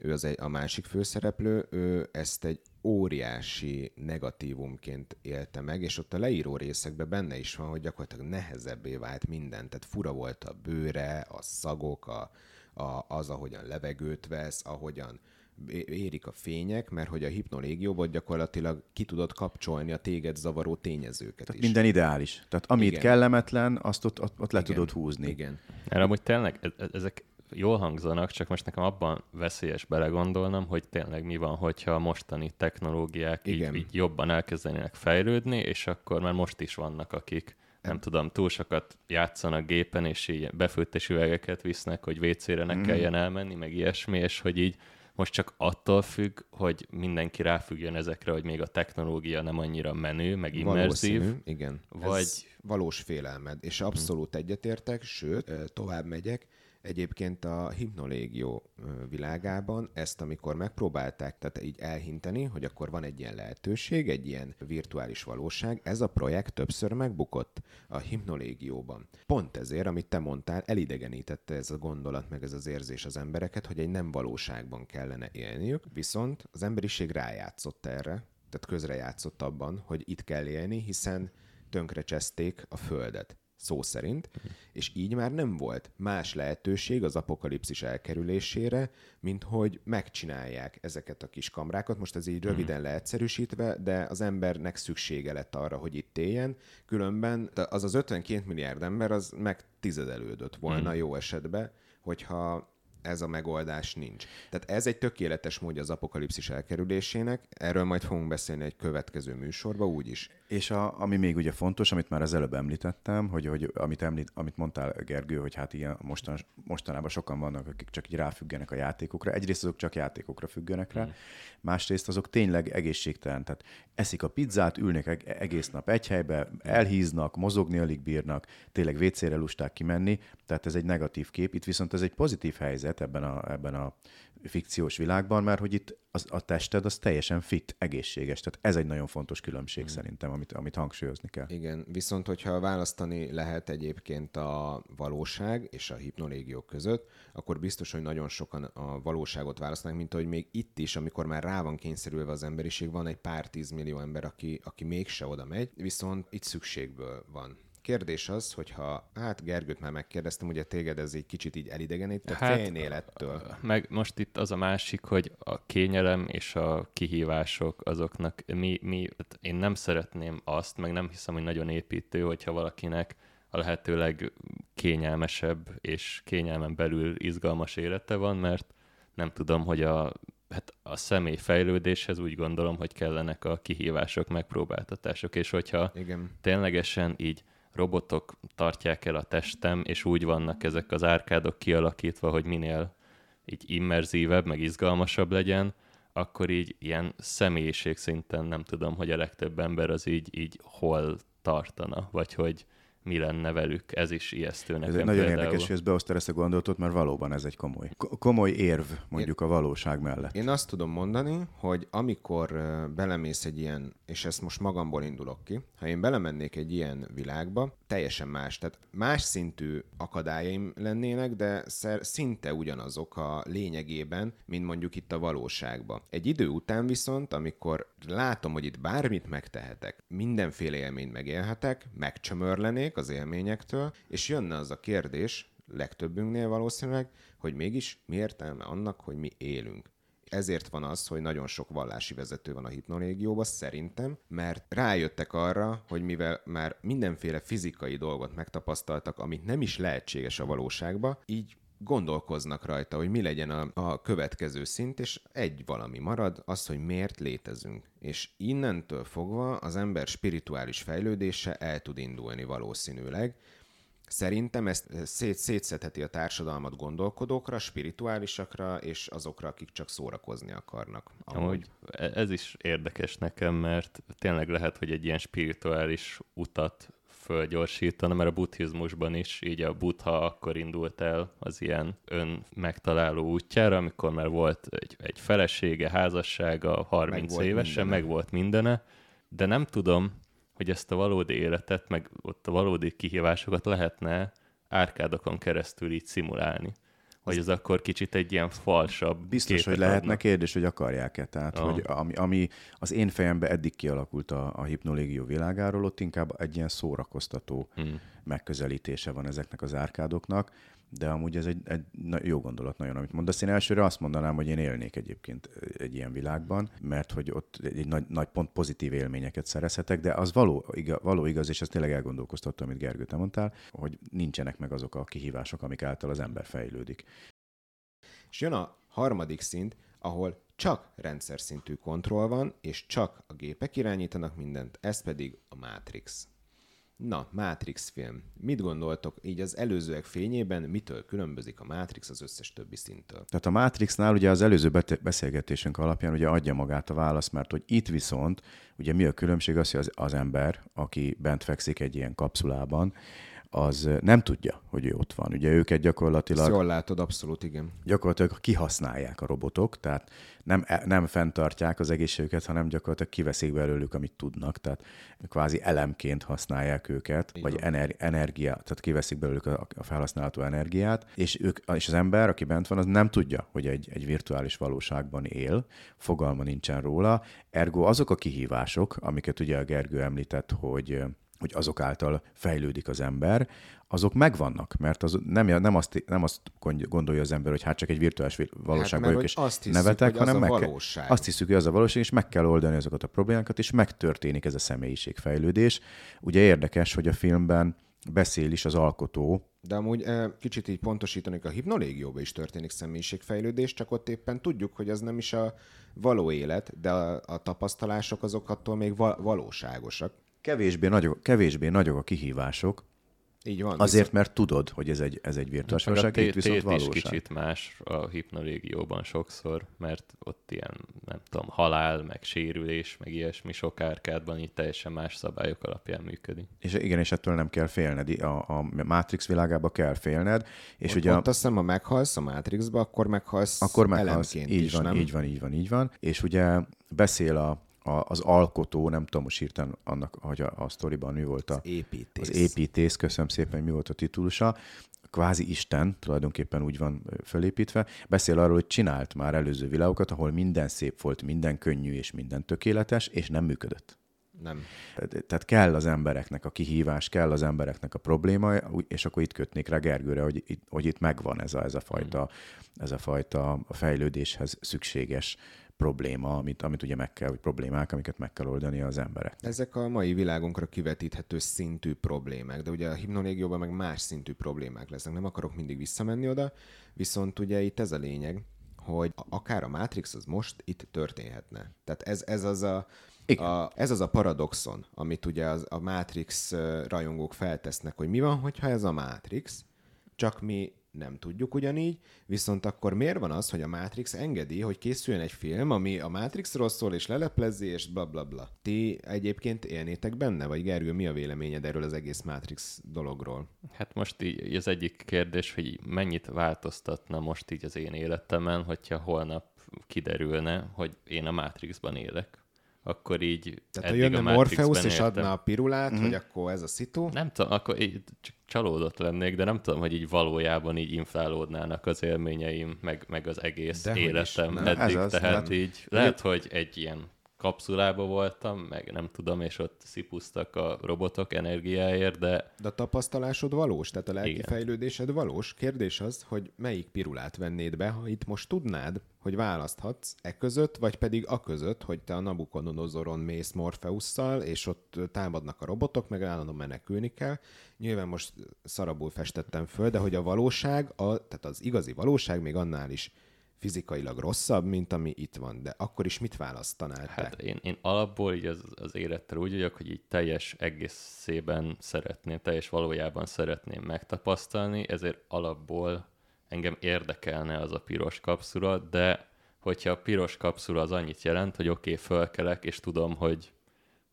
ő az egy, a másik főszereplő, ő ezt egy óriási negatívumként élte meg, és ott a leíró részekben benne is van, hogy gyakorlatilag nehezebbé vált minden, tehát fura volt a bőre, a szagok, a, a, az, ahogyan levegőt vesz, ahogyan érik a fények, mert hogy a hipnolégióban gyakorlatilag ki tudod kapcsolni a téged zavaró tényezőket Tehát is. minden ideális. Tehát amit Igen. kellemetlen, azt ott, ott, ott le Igen. tudod húzni. Igen. Mert amúgy tényleg e- e- ezek jól hangzanak, csak most nekem abban veszélyes belegondolnom, hogy tényleg mi van, hogyha a mostani technológiák így, Igen. így jobban elkezdenének fejlődni, és akkor már most is vannak, akik nem tudom, túl sokat játszanak gépen, és így befőttes üvegeket visznek, hogy WC-re ne kelljen elmenni, meg ilyesmi, és hogy így most csak attól függ, hogy mindenki ráfüggjön ezekre, hogy még a technológia nem annyira menő, meg immerzív, Valószínű, igen. Vagy- Ez valós félelmed, és abszolút egyetértek, sőt, tovább megyek, Egyébként a hipnolégió világában ezt, amikor megpróbálták tehát így elhinteni, hogy akkor van egy ilyen lehetőség, egy ilyen virtuális valóság, ez a projekt többször megbukott a hipnolégióban. Pont ezért, amit te mondtál, elidegenítette ez a gondolat, meg ez az érzés az embereket, hogy egy nem valóságban kellene élniük, viszont az emberiség rájátszott erre, tehát közrejátszott abban, hogy itt kell élni, hiszen tönkrecseszték a földet. Szó szerint, és így már nem volt más lehetőség az apokalipszis elkerülésére, mint hogy megcsinálják ezeket a kis kamrákat. Most ez így röviden leegyszerűsítve, de az embernek szüksége lett arra, hogy itt éljen, különben az az 52 milliárd ember az meg tizedelődött volna jó esetben, hogyha ez a megoldás nincs. Tehát ez egy tökéletes módja az apokalipszis elkerülésének, erről majd fogunk beszélni egy következő műsorba úgyis. És a, ami még ugye fontos, amit már az előbb említettem, hogy, hogy amit, említ, amit mondtál Gergő, hogy hát ilyen mostan, mostanában sokan vannak, akik csak így ráfüggenek a játékokra. Egyrészt azok csak játékokra függenek rá, mm. másrészt azok tényleg egészségtelen. Tehát eszik a pizzát, ülnek egész nap egy helybe, elhíznak, mozogni alig bírnak, tényleg vécére lusták kimenni, tehát ez egy negatív kép. Itt viszont ez egy pozitív helyzet ebben a, ebben a fikciós világban, mert hogy itt az, a tested az teljesen fit, egészséges. Tehát ez egy nagyon fontos különbség mm. szerintem, amit, amit hangsúlyozni kell. Igen, viszont hogyha választani lehet egyébként a valóság és a hipnolégió között, akkor biztos, hogy nagyon sokan a valóságot választanak, mint hogy még itt is, amikor már rá van kényszerülve az emberiség, van egy pár tízmillió ember, aki, aki mégse oda megy, viszont itt szükségből van kérdés az, hogyha, hát Gergőt már megkérdeztem, ugye téged ez egy kicsit így elidegenít, hát, félnél ettől. Meg most itt az a másik, hogy a kényelem és a kihívások azoknak mi, mi hát én nem szeretném azt, meg nem hiszem, hogy nagyon építő, hogyha valakinek a lehetőleg kényelmesebb és kényelmen belül izgalmas élete van, mert nem tudom, hogy a, hát a személy fejlődéshez úgy gondolom, hogy kellenek a kihívások, megpróbáltatások, és hogyha Igen. ténylegesen így robotok tartják el a testem, és úgy vannak ezek az árkádok kialakítva, hogy minél így immerzívebb, meg izgalmasabb legyen, akkor így ilyen személyiség szinten nem tudom, hogy a legtöbb ember az így, így hol tartana, vagy hogy mi lenne velük. Ez is ijesztő nekem Ez egy nagyon például. érdekes, hogy ezt beosztál ezt a gondolatot, mert valóban ez egy komoly, komoly érv mondjuk én, a valóság mellett. Én azt tudom mondani, hogy amikor belemész egy ilyen, és ezt most magamból indulok ki, ha én belemennék egy ilyen világba, teljesen más, tehát más szintű akadályaim lennének, de szinte ugyanazok a lényegében, mint mondjuk itt a valóságban. Egy idő után viszont, amikor látom, hogy itt bármit megtehetek, mindenféle élményt megélhetek, megcsömörlenék, az élményektől, és jönne az a kérdés, legtöbbünknél valószínűleg, hogy mégis mi értelme annak, hogy mi élünk. Ezért van az, hogy nagyon sok vallási vezető van a hipnolégióban, szerintem, mert rájöttek arra, hogy mivel már mindenféle fizikai dolgot megtapasztaltak, amit nem is lehetséges a valóságban, így gondolkoznak rajta, hogy mi legyen a, a következő szint, és egy valami marad, az, hogy miért létezünk. És innentől fogva az ember spirituális fejlődése el tud indulni valószínűleg. Szerintem ezt szét, szétszetheti a társadalmat gondolkodókra, spirituálisakra, és azokra, akik csak szórakozni akarnak. Amúgy e- ez is érdekes nekem, mert tényleg lehet, hogy egy ilyen spirituális utat fölgyorsítana, mert a buddhizmusban is így a buddha akkor indult el az ilyen ön megtaláló útjára, amikor már volt egy, egy felesége, házassága, 30 meg évesen, mindene. meg volt mindene, de nem tudom, hogy ezt a valódi életet, meg ott a valódi kihívásokat lehetne árkádokon keresztül így szimulálni hogy ez akkor kicsit egy ilyen falsabb Biztos, hogy lehetne adnak. kérdés, hogy akarják-e. Tehát, oh. hogy ami, ami az én fejemben eddig kialakult a, a hipnolégió világáról, ott inkább egy ilyen szórakoztató hmm. megközelítése van ezeknek az árkádoknak de amúgy ez egy, egy jó gondolat nagyon, amit mondasz. Én elsőre azt mondanám, hogy én élnék egyébként egy ilyen világban, mert hogy ott egy nagy, nagy pont pozitív élményeket szerezhetek, de az való, igaz, való igaz, és ezt tényleg elgondolkoztatta, amit Gergő te mondtál, hogy nincsenek meg azok a kihívások, amik által az ember fejlődik. És jön a harmadik szint, ahol csak rendszer szintű kontroll van, és csak a gépek irányítanak mindent, ez pedig a Matrix. Na, Matrix film. Mit gondoltok így az előzőek fényében, mitől különbözik a Matrix az összes többi szintől? Tehát a Matrixnál ugye az előző beszélgetésünk alapján ugye adja magát a válasz, mert hogy itt viszont ugye mi a különbség az, hogy az, az ember, aki bent fekszik egy ilyen kapszulában, az nem tudja, hogy ő ott van. Ugye őket gyakorlatilag... Ezt jól látod, abszolút igen. Gyakorlatilag kihasználják a robotok, tehát nem, e, nem fenntartják az egészségüket, hanem gyakorlatilag kiveszik belőlük, amit tudnak, tehát kvázi elemként használják őket, Igen. vagy ener, energia, tehát kiveszik belőlük a, a felhasználható energiát, és, ők, és az ember, aki bent van, az nem tudja, hogy egy, egy virtuális valóságban él, fogalma nincsen róla, ergo azok a kihívások, amiket ugye a Gergő említett, hogy hogy azok által fejlődik az ember, azok megvannak, mert az nem, nem, azt, nem azt gondolja az ember, hogy hát csak egy virtuális valóságban mert vagyok, hogy és azt hiszük, nevetek, hogy az hanem a meg kell, valóság. azt hiszük, hogy az a valóság, és meg kell oldani azokat a problémákat, és megtörténik ez a személyiségfejlődés. Ugye érdekes, hogy a filmben beszél is az alkotó, De amúgy eh, kicsit így pontosítanék, a hipnolégióban is történik személyiségfejlődés, csak ott éppen tudjuk, hogy az nem is a való élet, de a, a tapasztalások azok attól még va- valóságosak. Kevésbé nagyok, kevésbé nagyok a kihívások, Így van. azért, mert tudod, hogy ez egy, ez egy virtuális valóság, itt viszont is valóság. kicsit más a hipnolégióban sokszor, mert ott ilyen, nem tudom, halál, meg sérülés, meg ilyesmi sok árkádban így teljesen más szabályok alapján működik. És igen, és ettől nem kell félned. A, a Matrix világába kell félned, és Ott, ugye ott azt hiszem, ha meghalsz a Matrixba, akkor meghalsz akkor meghalsz. Így is, van, nem? így van, így van, így van. És ugye beszél a, a, az alkotó, nem tudom most hirtelen annak, hogy a, a sztoriban mi volt a, Az építész. az építész, köszönöm szépen, hogy mi volt a titulusa, kvázi Isten, tulajdonképpen úgy van fölépítve, beszél arról, hogy csinált már előző világokat, ahol minden szép volt, minden könnyű és minden tökéletes, és nem működött. Nem. Tehát kell az embereknek a kihívás, kell az embereknek a probléma, és akkor itt kötnék rá Gergőre, hogy itt, hogy itt megvan ez a, ez a fajta, ez a fajta fejlődéshez szükséges probléma, amit, amit ugye meg kell, vagy problémák, amiket meg kell oldani az emberek. Ezek a mai világunkra kivetíthető szintű problémák, de ugye a hipnolégióban meg más szintű problémák lesznek. Nem akarok mindig visszamenni oda, viszont ugye itt ez a lényeg, hogy akár a Matrix az most itt történhetne. Tehát ez, ez az a, Igen. a, ez az a paradoxon, amit ugye az, a Matrix rajongók feltesznek, hogy mi van, hogyha ez a Matrix, csak mi nem tudjuk ugyanígy, viszont akkor miért van az, hogy a Matrix engedi, hogy készüljön egy film, ami a Matrixról szól, és leleplezi, és bla bla bla. Ti egyébként élnétek benne, vagy Gergő, mi a véleményed erről az egész Matrix dologról? Hát most így az egyik kérdés, hogy mennyit változtatna most így az én életemen, hogyha holnap kiderülne, hogy én a Matrixban élek. Akkor így Tehát ha jönne a Morpheus és adna a pirulát, mm-hmm. hogy akkor ez a szitu, Nem tudom, akkor így csak csalódott lennék, de nem tudom, hogy így valójában így inflálódnának az élményeim, meg, meg az egész is, életem nem. eddig. Ez az, Tehát nem. így lehet, hogy egy ilyen kapszulába voltam, meg nem tudom, és ott szipusztak a robotok energiáért, de de a tapasztalásod valós, tehát a lelki Igen. fejlődésed valós. Kérdés az, hogy melyik pirulát vennéd be, ha itt most tudnád, hogy választhatsz e között, vagy pedig a között, hogy te a Nabucodonozoron mész Morpheusszal, és ott támadnak a robotok, meg állandóan menekülni kell. Nyilván most szarabul festettem föl, de hogy a valóság, a, tehát az igazi valóság még annál is fizikailag rosszabb, mint ami itt van. De akkor is mit választanál te? Hát én, én alapból így az, az élettel úgy vagyok, hogy így teljes egészében szeretném, teljes valójában szeretném megtapasztalni, ezért alapból engem érdekelne az a piros kapszula, de hogyha a piros kapszula az annyit jelent, hogy oké, okay, fölkelek, és tudom, hogy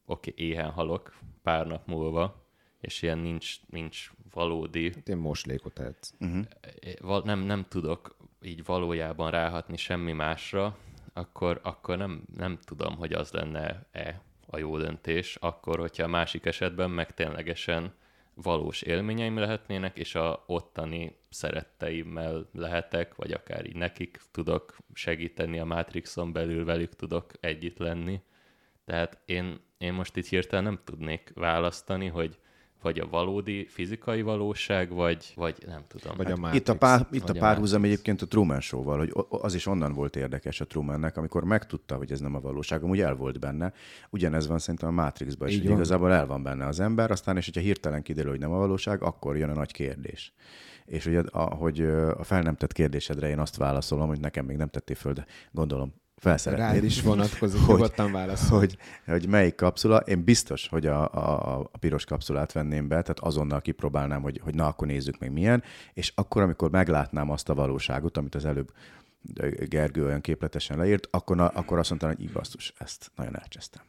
oké, okay, éhen halok pár nap múlva, és ilyen nincs, nincs valódi Hát Én moslékot tehetsz. val- nem, nem tudok így valójában ráhatni semmi másra, akkor, akkor nem, nem tudom, hogy az lenne-e a jó döntés, akkor, hogyha a másik esetben meg ténylegesen valós élményeim lehetnének, és a ottani szeretteimmel lehetek, vagy akár így nekik tudok segíteni a Matrixon belül, velük tudok együtt lenni. Tehát én, én most itt hirtelen nem tudnék választani, hogy vagy a valódi fizikai valóság, vagy, vagy nem tudom. Vagy a Itt Matrix. a, pár, itt a a párhuzam egyébként a Truman Show-val, hogy az is onnan volt érdekes a Trumannek, amikor megtudta, hogy ez nem a valóság, amúgy el volt benne. Ugyanez van szerintem a Matrixban is, Így hogy van. igazából el van benne az ember, aztán és hogyha hirtelen kiderül, hogy nem a valóság, akkor jön a nagy kérdés. És ugye, ahogy a fel nem tett kérdésedre én azt válaszolom, hogy nekem még nem tettél föl, de gondolom felszeretnéd. Rád is vonatkozik, Hogy- nyugodtan válaszol. hogy, hogy melyik kapszula. Én biztos, hogy a, a, a piros kapszulát venném be, tehát azonnal kipróbálnám, hogy, hogy na, akkor nézzük meg milyen, és akkor, amikor meglátnám azt a valóságot, amit az előbb Gergő olyan képletesen leírt, akkor, na, akkor azt mondtam, hogy basszus, ezt nagyon elcsesztem.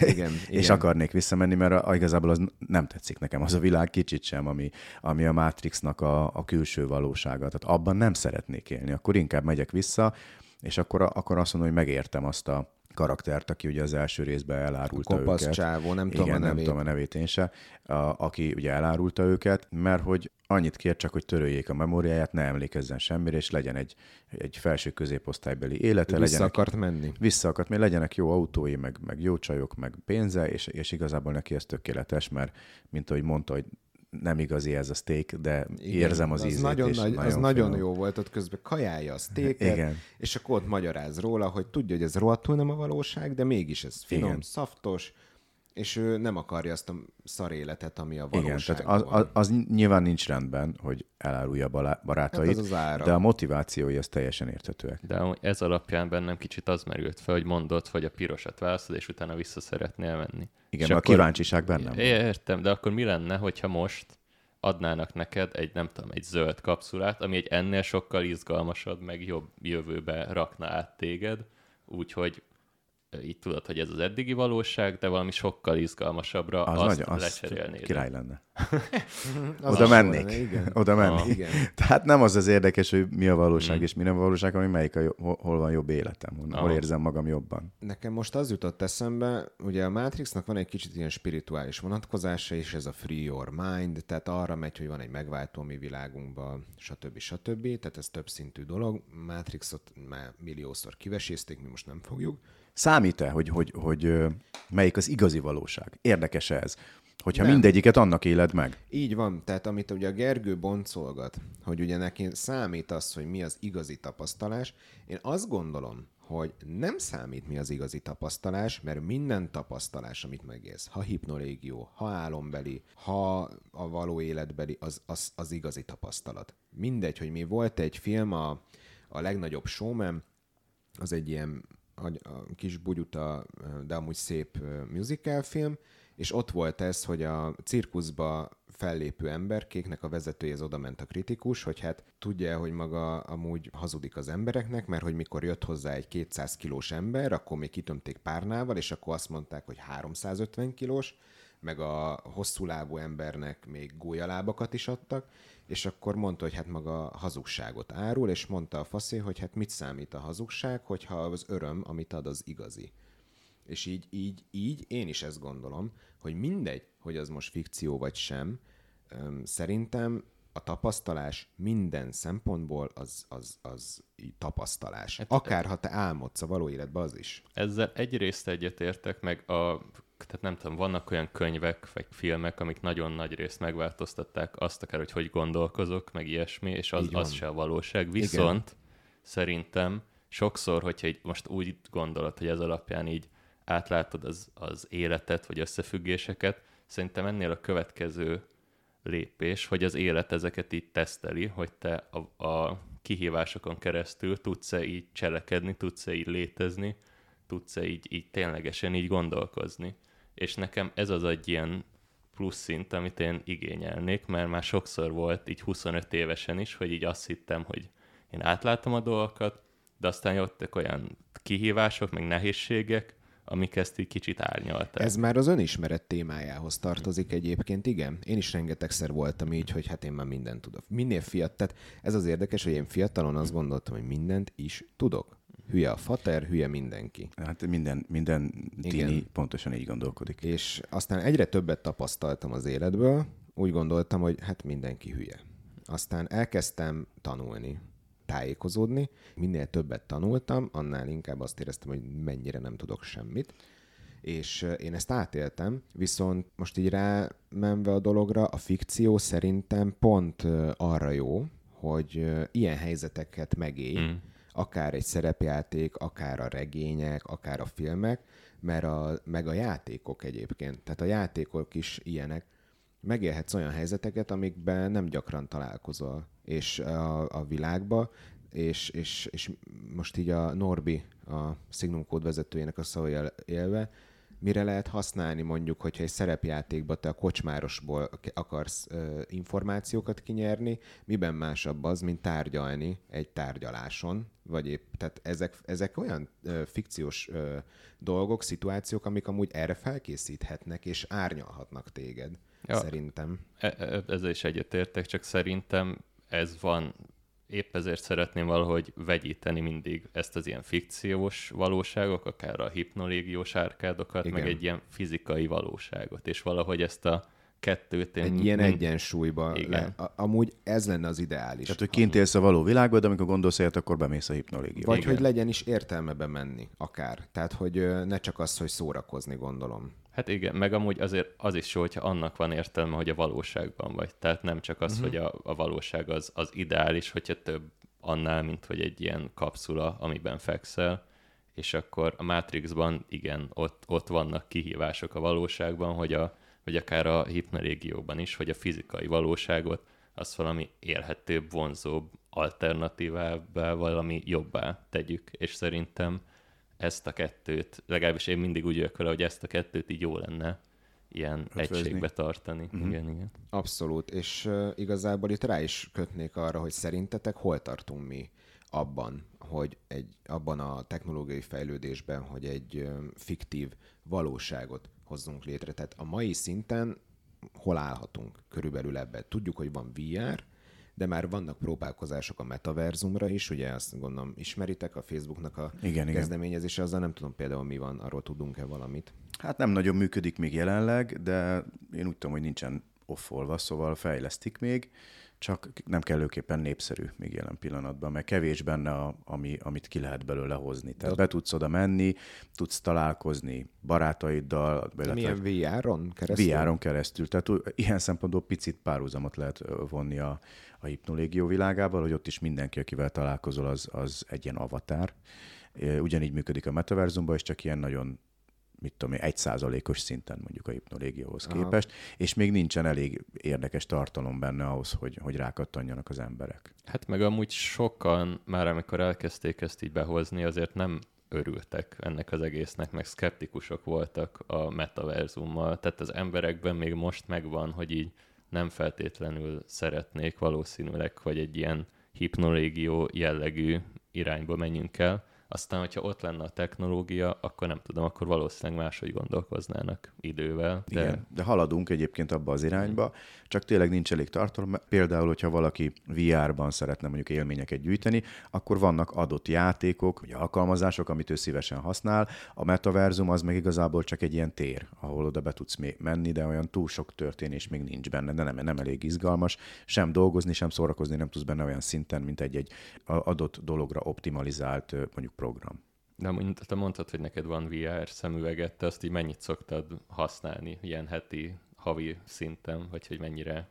Igen, és igen. akarnék visszamenni, mert a, igazából az nem tetszik nekem az a világ kicsit sem, ami, ami a Matrixnak a, a külső valósága. Tehát abban nem szeretnék élni. Akkor inkább megyek vissza, és akkor, akkor azt mondom, hogy megértem azt a, karaktert, aki ugye az első részben elárulta Kopasz őket. csávó, nem tudom Igen, a nem nevét. tudom a nevét én se, a, aki ugye elárulta őket, mert hogy annyit kér csak, hogy töröljék a memóriáját, ne emlékezzen semmire, és legyen egy, egy felső középosztálybeli élete, Vissza legyenek, akart menni. vissza akart, mert legyenek jó autói, meg, meg jó csajok, meg pénze, és, és igazából neki ez tökéletes, mert mint ahogy mondta, hogy nem igazi ez a steak, de Igen, érzem az, az ízét. nagyon, nagy, az finom. nagyon jó volt, ott közben kajálja a Igen. és akkor ott magyaráz róla, hogy tudja, hogy ez rohadtul nem a valóság, de mégis ez finom, Igen. szaftos, és ő nem akarja azt a szar életet, ami a Igen, valóságban tehát az, az, az nyilván nincs rendben, hogy elárulja a barátait, Hát az az de a motivációi az teljesen érthetőek. De ez alapján bennem kicsit az merült fel, hogy mondod, hogy a pirosat választod, és utána vissza szeretnél menni. Igen, és a kíváncsiság bennem van. Értem, de akkor mi lenne, hogyha most adnának neked egy, nem tudom, egy zöld kapszulát, ami egy ennél sokkal izgalmasabb, meg jobb jövőbe rakna át téged, úgyhogy így tudod, hogy ez az eddigi valóság, de valami sokkal izgalmasabbra Az azt nagyon, az lecserélnéd. király lenne. Az Oda mennék. volna, igen. Oda mennék. Ah. Igen. Tehát nem az az érdekes, hogy mi a valóság Mm. és mi nem a valóság, hanem melyik a, jo- hol, hol van jobb életem, hol, hol Aha. érzem magam jobban. Nekem most az jutott eszembe, ugye a Matrixnak van egy kicsit ilyen spirituális vonatkozása, és ez a free your mind, tehát arra megy, hogy van egy megváltó a mi világunkban, stb. stb. Tehát ez több szintű dolog. Matrixot már milliószor kivesézték, mi most nem fogjuk. Számít-e, hogy, hogy, hogy melyik az igazi valóság? Érdekes ez? Hogyha Nem. mindegyiket annak éled meg. Így van, tehát amit ugye a Gergő boncolgat, hogy ugye neki számít az, hogy mi az igazi tapasztalás, én azt gondolom, hogy nem számít mi az igazi tapasztalás, mert minden tapasztalás, amit megélsz, ha hipnolégió, ha álombeli, ha a való életbeli, az, az, az igazi tapasztalat. Mindegy, hogy mi volt egy film, a, a legnagyobb showman, az egy ilyen a, a kis bugyuta, de amúgy szép musical film, és ott volt ez, hogy a cirkuszba fellépő emberkéknek a vezetője az oda ment a kritikus, hogy hát tudja, hogy maga amúgy hazudik az embereknek, mert hogy mikor jött hozzá egy 200 kilós ember, akkor még kitömték párnával, és akkor azt mondták, hogy 350 kilós, meg a hosszú lábú embernek még gólyalábakat is adtak, és akkor mondta, hogy hát maga hazugságot árul, és mondta a faszé, hogy hát mit számít a hazugság, hogyha az öröm, amit ad, az igazi. És így, így, így én is ezt gondolom, hogy mindegy, hogy az most fikció vagy sem, szerintem a tapasztalás minden szempontból az, az, az tapasztalás. Hát- Akár ha te álmodsz a való életben, az is. Ezzel egyrészt egyetértek, meg a, tehát nem tudom, vannak olyan könyvek, vagy filmek, amik nagyon nagy részt megváltoztatták azt akár, hogy hogy gondolkozok, meg ilyesmi, és az, az se a valóság. Viszont szerintem sokszor, hogyha így most úgy gondolod, hogy ez alapján így átlátod az, az életet, vagy összefüggéseket, szerintem ennél a következő lépés, hogy az élet ezeket így teszteli, hogy te a, a kihívásokon keresztül tudsz-e így cselekedni, tudsz-e így létezni, tudsz-e így, így ténylegesen így gondolkozni. És nekem ez az egy ilyen plusz szint, amit én igényelnék, mert már sokszor volt így 25 évesen is, hogy így azt hittem, hogy én átlátom a dolgokat, de aztán jöttek olyan kihívások, meg nehézségek, amik ezt így kicsit árnyalták. Ez már az önismeret témájához tartozik egyébként, igen. Én is rengetegszer voltam így, hogy hát én már mindent tudok. Minél fiat, tehát ez az érdekes, hogy én fiatalon azt gondoltam, hogy mindent is tudok. Hülye a fater, hülye mindenki. Hát minden, minden tini Igen. pontosan így gondolkodik. És aztán egyre többet tapasztaltam az életből, úgy gondoltam, hogy hát mindenki hülye. Aztán elkezdtem tanulni, tájékozódni. Minél többet tanultam, annál inkább azt éreztem, hogy mennyire nem tudok semmit. És én ezt átéltem, viszont most így rámenve a dologra, a fikció szerintem pont arra jó, hogy ilyen helyzeteket megélj, Mm. Akár egy szerepjáték, akár a regények, akár a filmek, mert a, meg a játékok egyébként. Tehát a játékok is ilyenek. Megélhetsz olyan helyzeteket, amikben nem gyakran találkozol, és a, a világba, és, és, és most így a Norbi, a Signum Code vezetőjének a szavai élve, mire lehet használni mondjuk, hogyha egy szerepjátékba te a kocsmárosból akarsz ö, információkat kinyerni, miben másabb az, mint tárgyalni egy tárgyaláson, vagy épp, tehát ezek, ezek olyan ö, fikciós ö, dolgok, szituációk, amik amúgy erre felkészíthetnek, és árnyalhatnak téged, Ja. ja. szerintem. E- e- ezzel is egyetértek, csak szerintem ez van épp ezért szeretném valahogy vegyíteni mindig ezt az ilyen fikciós valóságok, akár a hipnolégiós árkádokat, Igen. meg egy ilyen fizikai valóságot, és valahogy ezt a kettőt én... Egy ilyen mind... egyensúlyba. Igen. Le, amúgy ez lenne az ideális. Tehát, hogy kint élsz a való világban, de amikor gondolsz ilyet, akkor bemész a hipnolégióba. Vagy Igen. hogy legyen is értelmebe menni, akár. Tehát, hogy ne csak az, hogy szórakozni, gondolom. Hát igen, meg amúgy azért az is jó, hogyha annak van értelme, hogy a valóságban vagy. Tehát nem csak az, uh-huh. hogy a, a valóság az, az ideális, hogyha több annál, mint hogy egy ilyen kapszula, amiben fekszel, és akkor a Matrixban igen, ott, ott vannak kihívások a valóságban, hogy a, vagy akár a hipnorégióban is, hogy a fizikai valóságot azt valami élhetőbb, vonzóbb alternatívává, valami jobbá tegyük, és szerintem ezt a kettőt, legalábbis én mindig úgy vagyok vele, hogy ezt a kettőt így jó lenne ilyen Ötvözni. egységbe tartani. Uh-huh. Igen, igen. Abszolút, és uh, igazából itt rá is kötnék arra, hogy szerintetek hol tartunk mi abban, hogy egy, abban a technológiai fejlődésben, hogy egy uh, fiktív valóságot hozzunk létre. Tehát a mai szinten hol állhatunk körülbelül ebben? Tudjuk, hogy van VR, de már vannak próbálkozások a metaverzumra is, ugye azt gondolom ismeritek, a Facebooknak a igen, kezdeményezése, igen. azzal nem tudom például mi van, arról tudunk-e valamit? Hát nem nagyon működik még jelenleg, de én úgy tudom, hogy nincsen offolva, szóval fejlesztik még csak nem kellőképpen népszerű még jelen pillanatban, mert kevés benne, a, ami, amit ki lehet belőle hozni. Tehát De be tudsz oda menni, tudsz találkozni barátaiddal. De milyen VR-on keresztül? VR-on keresztül. Tehát ilyen szempontból picit párhuzamot lehet vonni a, a hipnolégió világával, hogy ott is mindenki, akivel találkozol, az, az egy ilyen avatár. Ugyanígy működik a metaverzumban, és csak ilyen nagyon mit tudom én, egy százalékos szinten mondjuk a hipnolégióhoz Aha. képest, és még nincsen elég érdekes tartalom benne ahhoz, hogy, hogy rákattanjanak az emberek. Hát meg amúgy sokan már amikor elkezdték ezt így behozni, azért nem örültek ennek az egésznek, meg szkeptikusok voltak a metaverzummal. Tehát az emberekben még most megvan, hogy így nem feltétlenül szeretnék valószínűleg, hogy egy ilyen hipnolégió jellegű irányba menjünk el, aztán, hogyha ott lenne a technológia, akkor nem tudom, akkor valószínűleg máshogy gondolkoznának idővel. De... Igen, de haladunk egyébként abba az irányba, csak tényleg nincs elég tartalom. Például, hogyha valaki VR-ban szeretne mondjuk élményeket gyűjteni, akkor vannak adott játékok, vagy alkalmazások, amit ő szívesen használ. A metaverzum az meg igazából csak egy ilyen tér, ahol oda be tudsz menni, de olyan túl sok történés még nincs benne, de nem, nem elég izgalmas. Sem dolgozni, sem szórakozni nem tudsz benne olyan szinten, mint egy-egy adott dologra optimalizált mondjuk program. De te mondtad, hogy neked van VR szemüveget, te azt így mennyit szoktad használni, ilyen heti, havi szinten, vagy hogy mennyire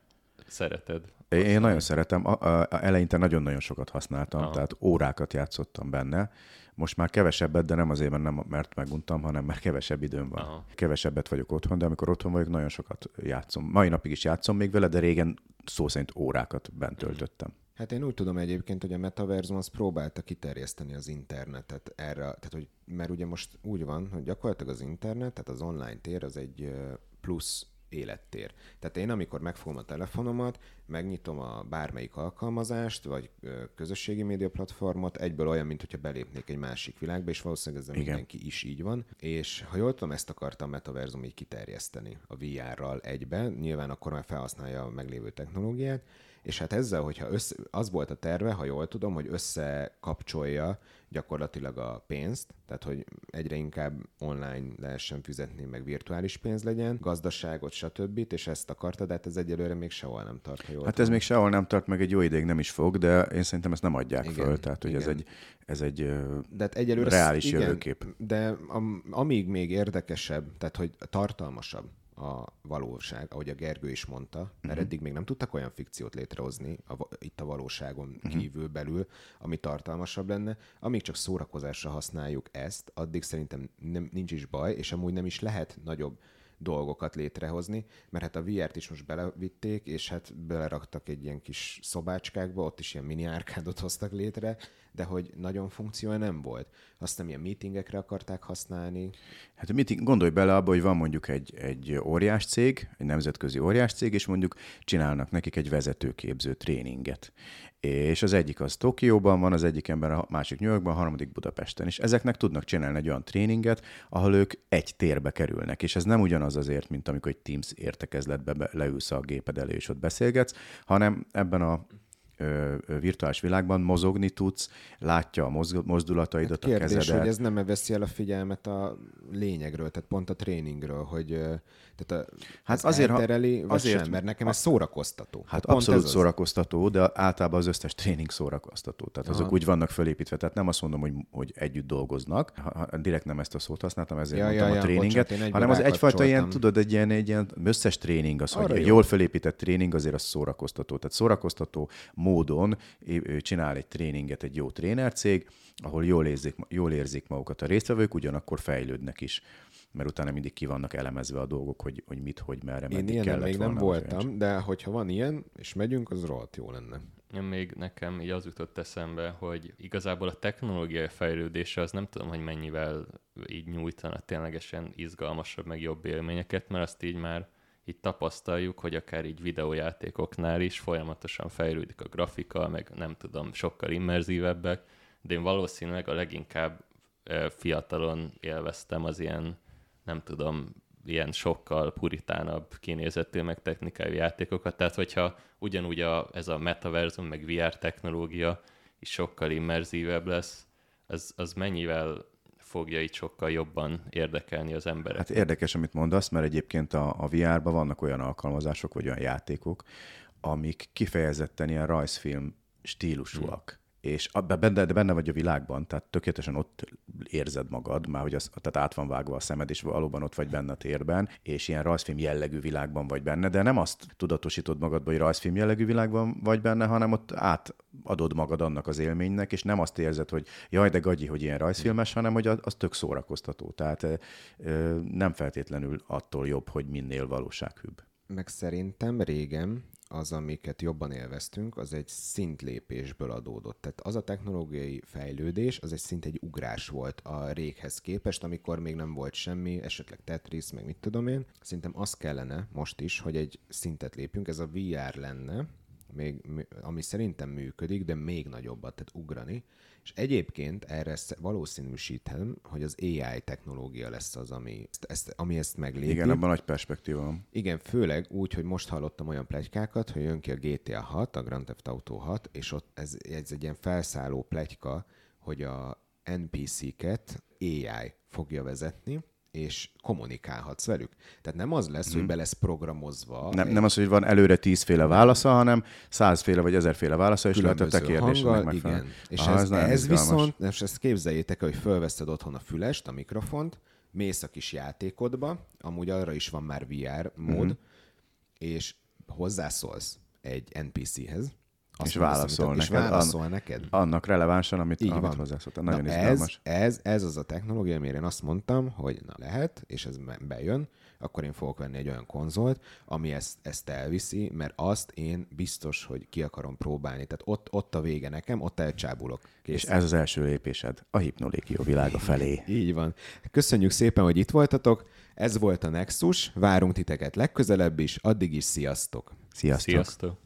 szereted? Használni? Én nagyon szeretem. A, a, a eleinte nagyon-nagyon sokat használtam, Aha. tehát órákat játszottam benne. Most már kevesebbet, de nem azért, mert, nem, mert meguntam, hanem mert kevesebb időm van. Aha. Kevesebbet vagyok otthon, de amikor otthon vagyok, nagyon sokat játszom. Mai napig is játszom még vele, de régen szó szerint órákat bent mhm. töltöttem. Mm. Hát én úgy tudom egyébként, hogy a metaverzum az próbálta kiterjeszteni az internetet erre, tehát hogy, mert ugye most úgy van, hogy gyakorlatilag az internet, tehát az online tér az egy plusz élettér. Tehát én, amikor megfogom a telefonomat, megnyitom a bármelyik alkalmazást, vagy közösségi média platformot, egyből olyan, mint hogyha belépnék egy másik világba, és valószínűleg ez mindenki is így van. És ha jól tudom, ezt akarta a metaverzum így kiterjeszteni a VR-ral egybe, nyilván akkor már felhasználja a meglévő technológiát, és hát ezzel, hogyha össze, az volt a terve, ha jól tudom, hogy összekapcsolja gyakorlatilag a pénzt, tehát hogy egyre inkább online lehessen fizetni, meg virtuális pénz legyen, gazdaságot, stb. És ezt akarta, de hát ez egyelőre még sehol nem tart. Ha jól hát tudom. ez még sehol nem tart, meg egy jó ideig nem is fog, de én szerintem ezt nem adják igen, föl, tehát hogy igen. ez egy, ez egy de hát egyelőre reális igen, jövőkép. De am, amíg még érdekesebb, tehát hogy tartalmasabb, a valóság, ahogy a Gergő is mondta, mert uh-huh. eddig még nem tudtak olyan fikciót létrehozni a, itt a valóságon uh-huh. kívül belül, ami tartalmasabb lenne. Amíg csak szórakozásra használjuk ezt, addig szerintem nem, nincs is baj, és amúgy nem is lehet nagyobb dolgokat létrehozni, mert hát a VR-t is most belevitték, és hát beleraktak egy ilyen kis szobácskákba, ott is ilyen mini árkádot hoztak létre, de hogy nagyon funkciója nem volt. Azt nem ilyen meetingekre akarták használni. Hát a meeting, gondolj bele abba, hogy van mondjuk egy, egy óriás cég, egy nemzetközi óriás cég, és mondjuk csinálnak nekik egy vezetőképző tréninget és az egyik az Tokióban van, az egyik ember a másik New Yorkban, a harmadik Budapesten. És ezeknek tudnak csinálni egy olyan tréninget, ahol ők egy térbe kerülnek. És ez nem ugyanaz azért, mint amikor egy Teams értekezletbe leülsz a géped és ott beszélgetsz, hanem ebben a virtuális világban mozogni tudsz, látja a mozdulataidat, Hát a kérdés, kezedet. hogy ez nem veszi el a figyelmet a lényegről, tehát pont a tréningről, hogy tehát a, Hát azért, eltereli, azért- sem, mert nekem ez szórakoztató. Hát Pont abszolút ez az. szórakoztató, de általában az összes tréning szórakoztató. Tehát azok Aha. úgy vannak fölépítve, tehát nem azt mondom, hogy, hogy együtt dolgoznak, ha, ha, direkt nem ezt a szót használtam, ezért Ja, mondtam ja, a tréninget, bocsánat, hanem az egyfajta ilyen, tudod, egy ilyen, egy ilyen összes tréning, az, hogy Arra egy jó. jól fölépített tréning azért az szórakoztató. Tehát szórakoztató módon csinál egy tréninget egy jó trénercég, ahol jól érzik, jól érzik magukat a résztvevők, ugyanakkor fejlődnek is mert utána mindig ki vannak elemezve a dolgok, hogy, hogy mit, hogy merre, Én meddig ilyen kellett még nem volna, vagy voltam, de hogyha van ilyen, és megyünk, az rohadt jó lenne. Én még nekem így az jutott eszembe, hogy igazából a technológiai fejlődése az nem tudom, hogy mennyivel így nyújtana ténylegesen izgalmasabb, meg jobb élményeket, mert azt így már így tapasztaljuk, hogy akár így videójátékoknál is folyamatosan fejlődik a grafika, meg nem tudom, sokkal immerzívebbek, de én valószínűleg a leginkább fiatalon élveztem az ilyen, nem tudom, ilyen sokkal puritánabb kinézetű, meg technikai játékokat. Tehát, hogyha ugyanúgy a, ez a metaverzum, meg VR technológia is sokkal immerzívebb lesz, az, az mennyivel fogja így sokkal jobban érdekelni az embereket. Hát érdekes, amit mondasz, mert egyébként a, a VR-ban vannak olyan alkalmazások, vagy olyan játékok, amik kifejezetten ilyen rajzfilm stílusúak. Hmm. És benne, de benne vagy a világban, tehát tökéletesen ott érzed magad, már hogy az, tehát át van vágva a szemed, és valóban ott vagy benne a térben, és ilyen rajzfilm jellegű világban vagy benne, de nem azt tudatosítod magadba, hogy rajzfilm jellegű világban vagy benne, hanem ott átadod magad annak az élménynek, és nem azt érzed, hogy jaj, de gagyi, hogy ilyen rajzfilmes, hanem hogy az, tök szórakoztató. Tehát nem feltétlenül attól jobb, hogy minél valósághűbb. Meg szerintem régen az, amiket jobban élveztünk, az egy szintlépésből adódott. Tehát az a technológiai fejlődés, az egy szint egy ugrás volt a réghez képest, amikor még nem volt semmi, esetleg Tetris, meg mit tudom én. Szerintem az kellene most is, hogy egy szintet lépjünk, ez a VR lenne, még, mi- ami szerintem működik, de még nagyobbat, tehát ugrani. És egyébként erre sz- valószínűsítem, hogy az AI technológia lesz az, ami ezt, ezt, ami ezt meglépi. Igen, abban nagy perspektíva van. Igen, főleg úgy, hogy most hallottam olyan plegykákat, hogy jön ki a GTA 6, a Grand Theft Auto 6, és ott ez, ez egy ilyen felszálló plegyka, hogy a NPC-ket AI fogja vezetni, és kommunikálhatsz velük. Tehát nem az lesz, hogy be lesz programozva. Nem, egy nem az, hogy van előre tízféle válasza, hanem százféle vagy ezerféle válasza, és lehet a te megfelelni. igen. És Aha, ez, ez izgalmas. viszont, és ezt képzeljétek el, hogy fölveszed otthon a fülest, a mikrofont, mész a kis játékodba, amúgy arra is van már VR mód, Mhm. mm-hmm. és hozzászólsz egy NPC-hez, azt És válaszol amit- és neked. válaszol An- neked. Annak relevánsan, amit, Így amit van. hozzászóltál. Nagyon na izgalmas. ez, ez, ez az a technológia, amire én azt mondtam, hogy na lehet, és ez be- bejön, akkor én fogok venni egy olyan konzolt, ami ezt, ezt elviszi, mert azt én biztos, hogy ki akarom próbálni. Tehát ott, ott a vége nekem, ott elcsábulok. Kész. És ez az első lépésed a hipnolékió világa felé. Így van. Köszönjük szépen, hogy itt voltatok. Ez volt a Nexus. Várunk titeket legközelebb is. Addig is sziasztok! Sziasztok! Sziasztok!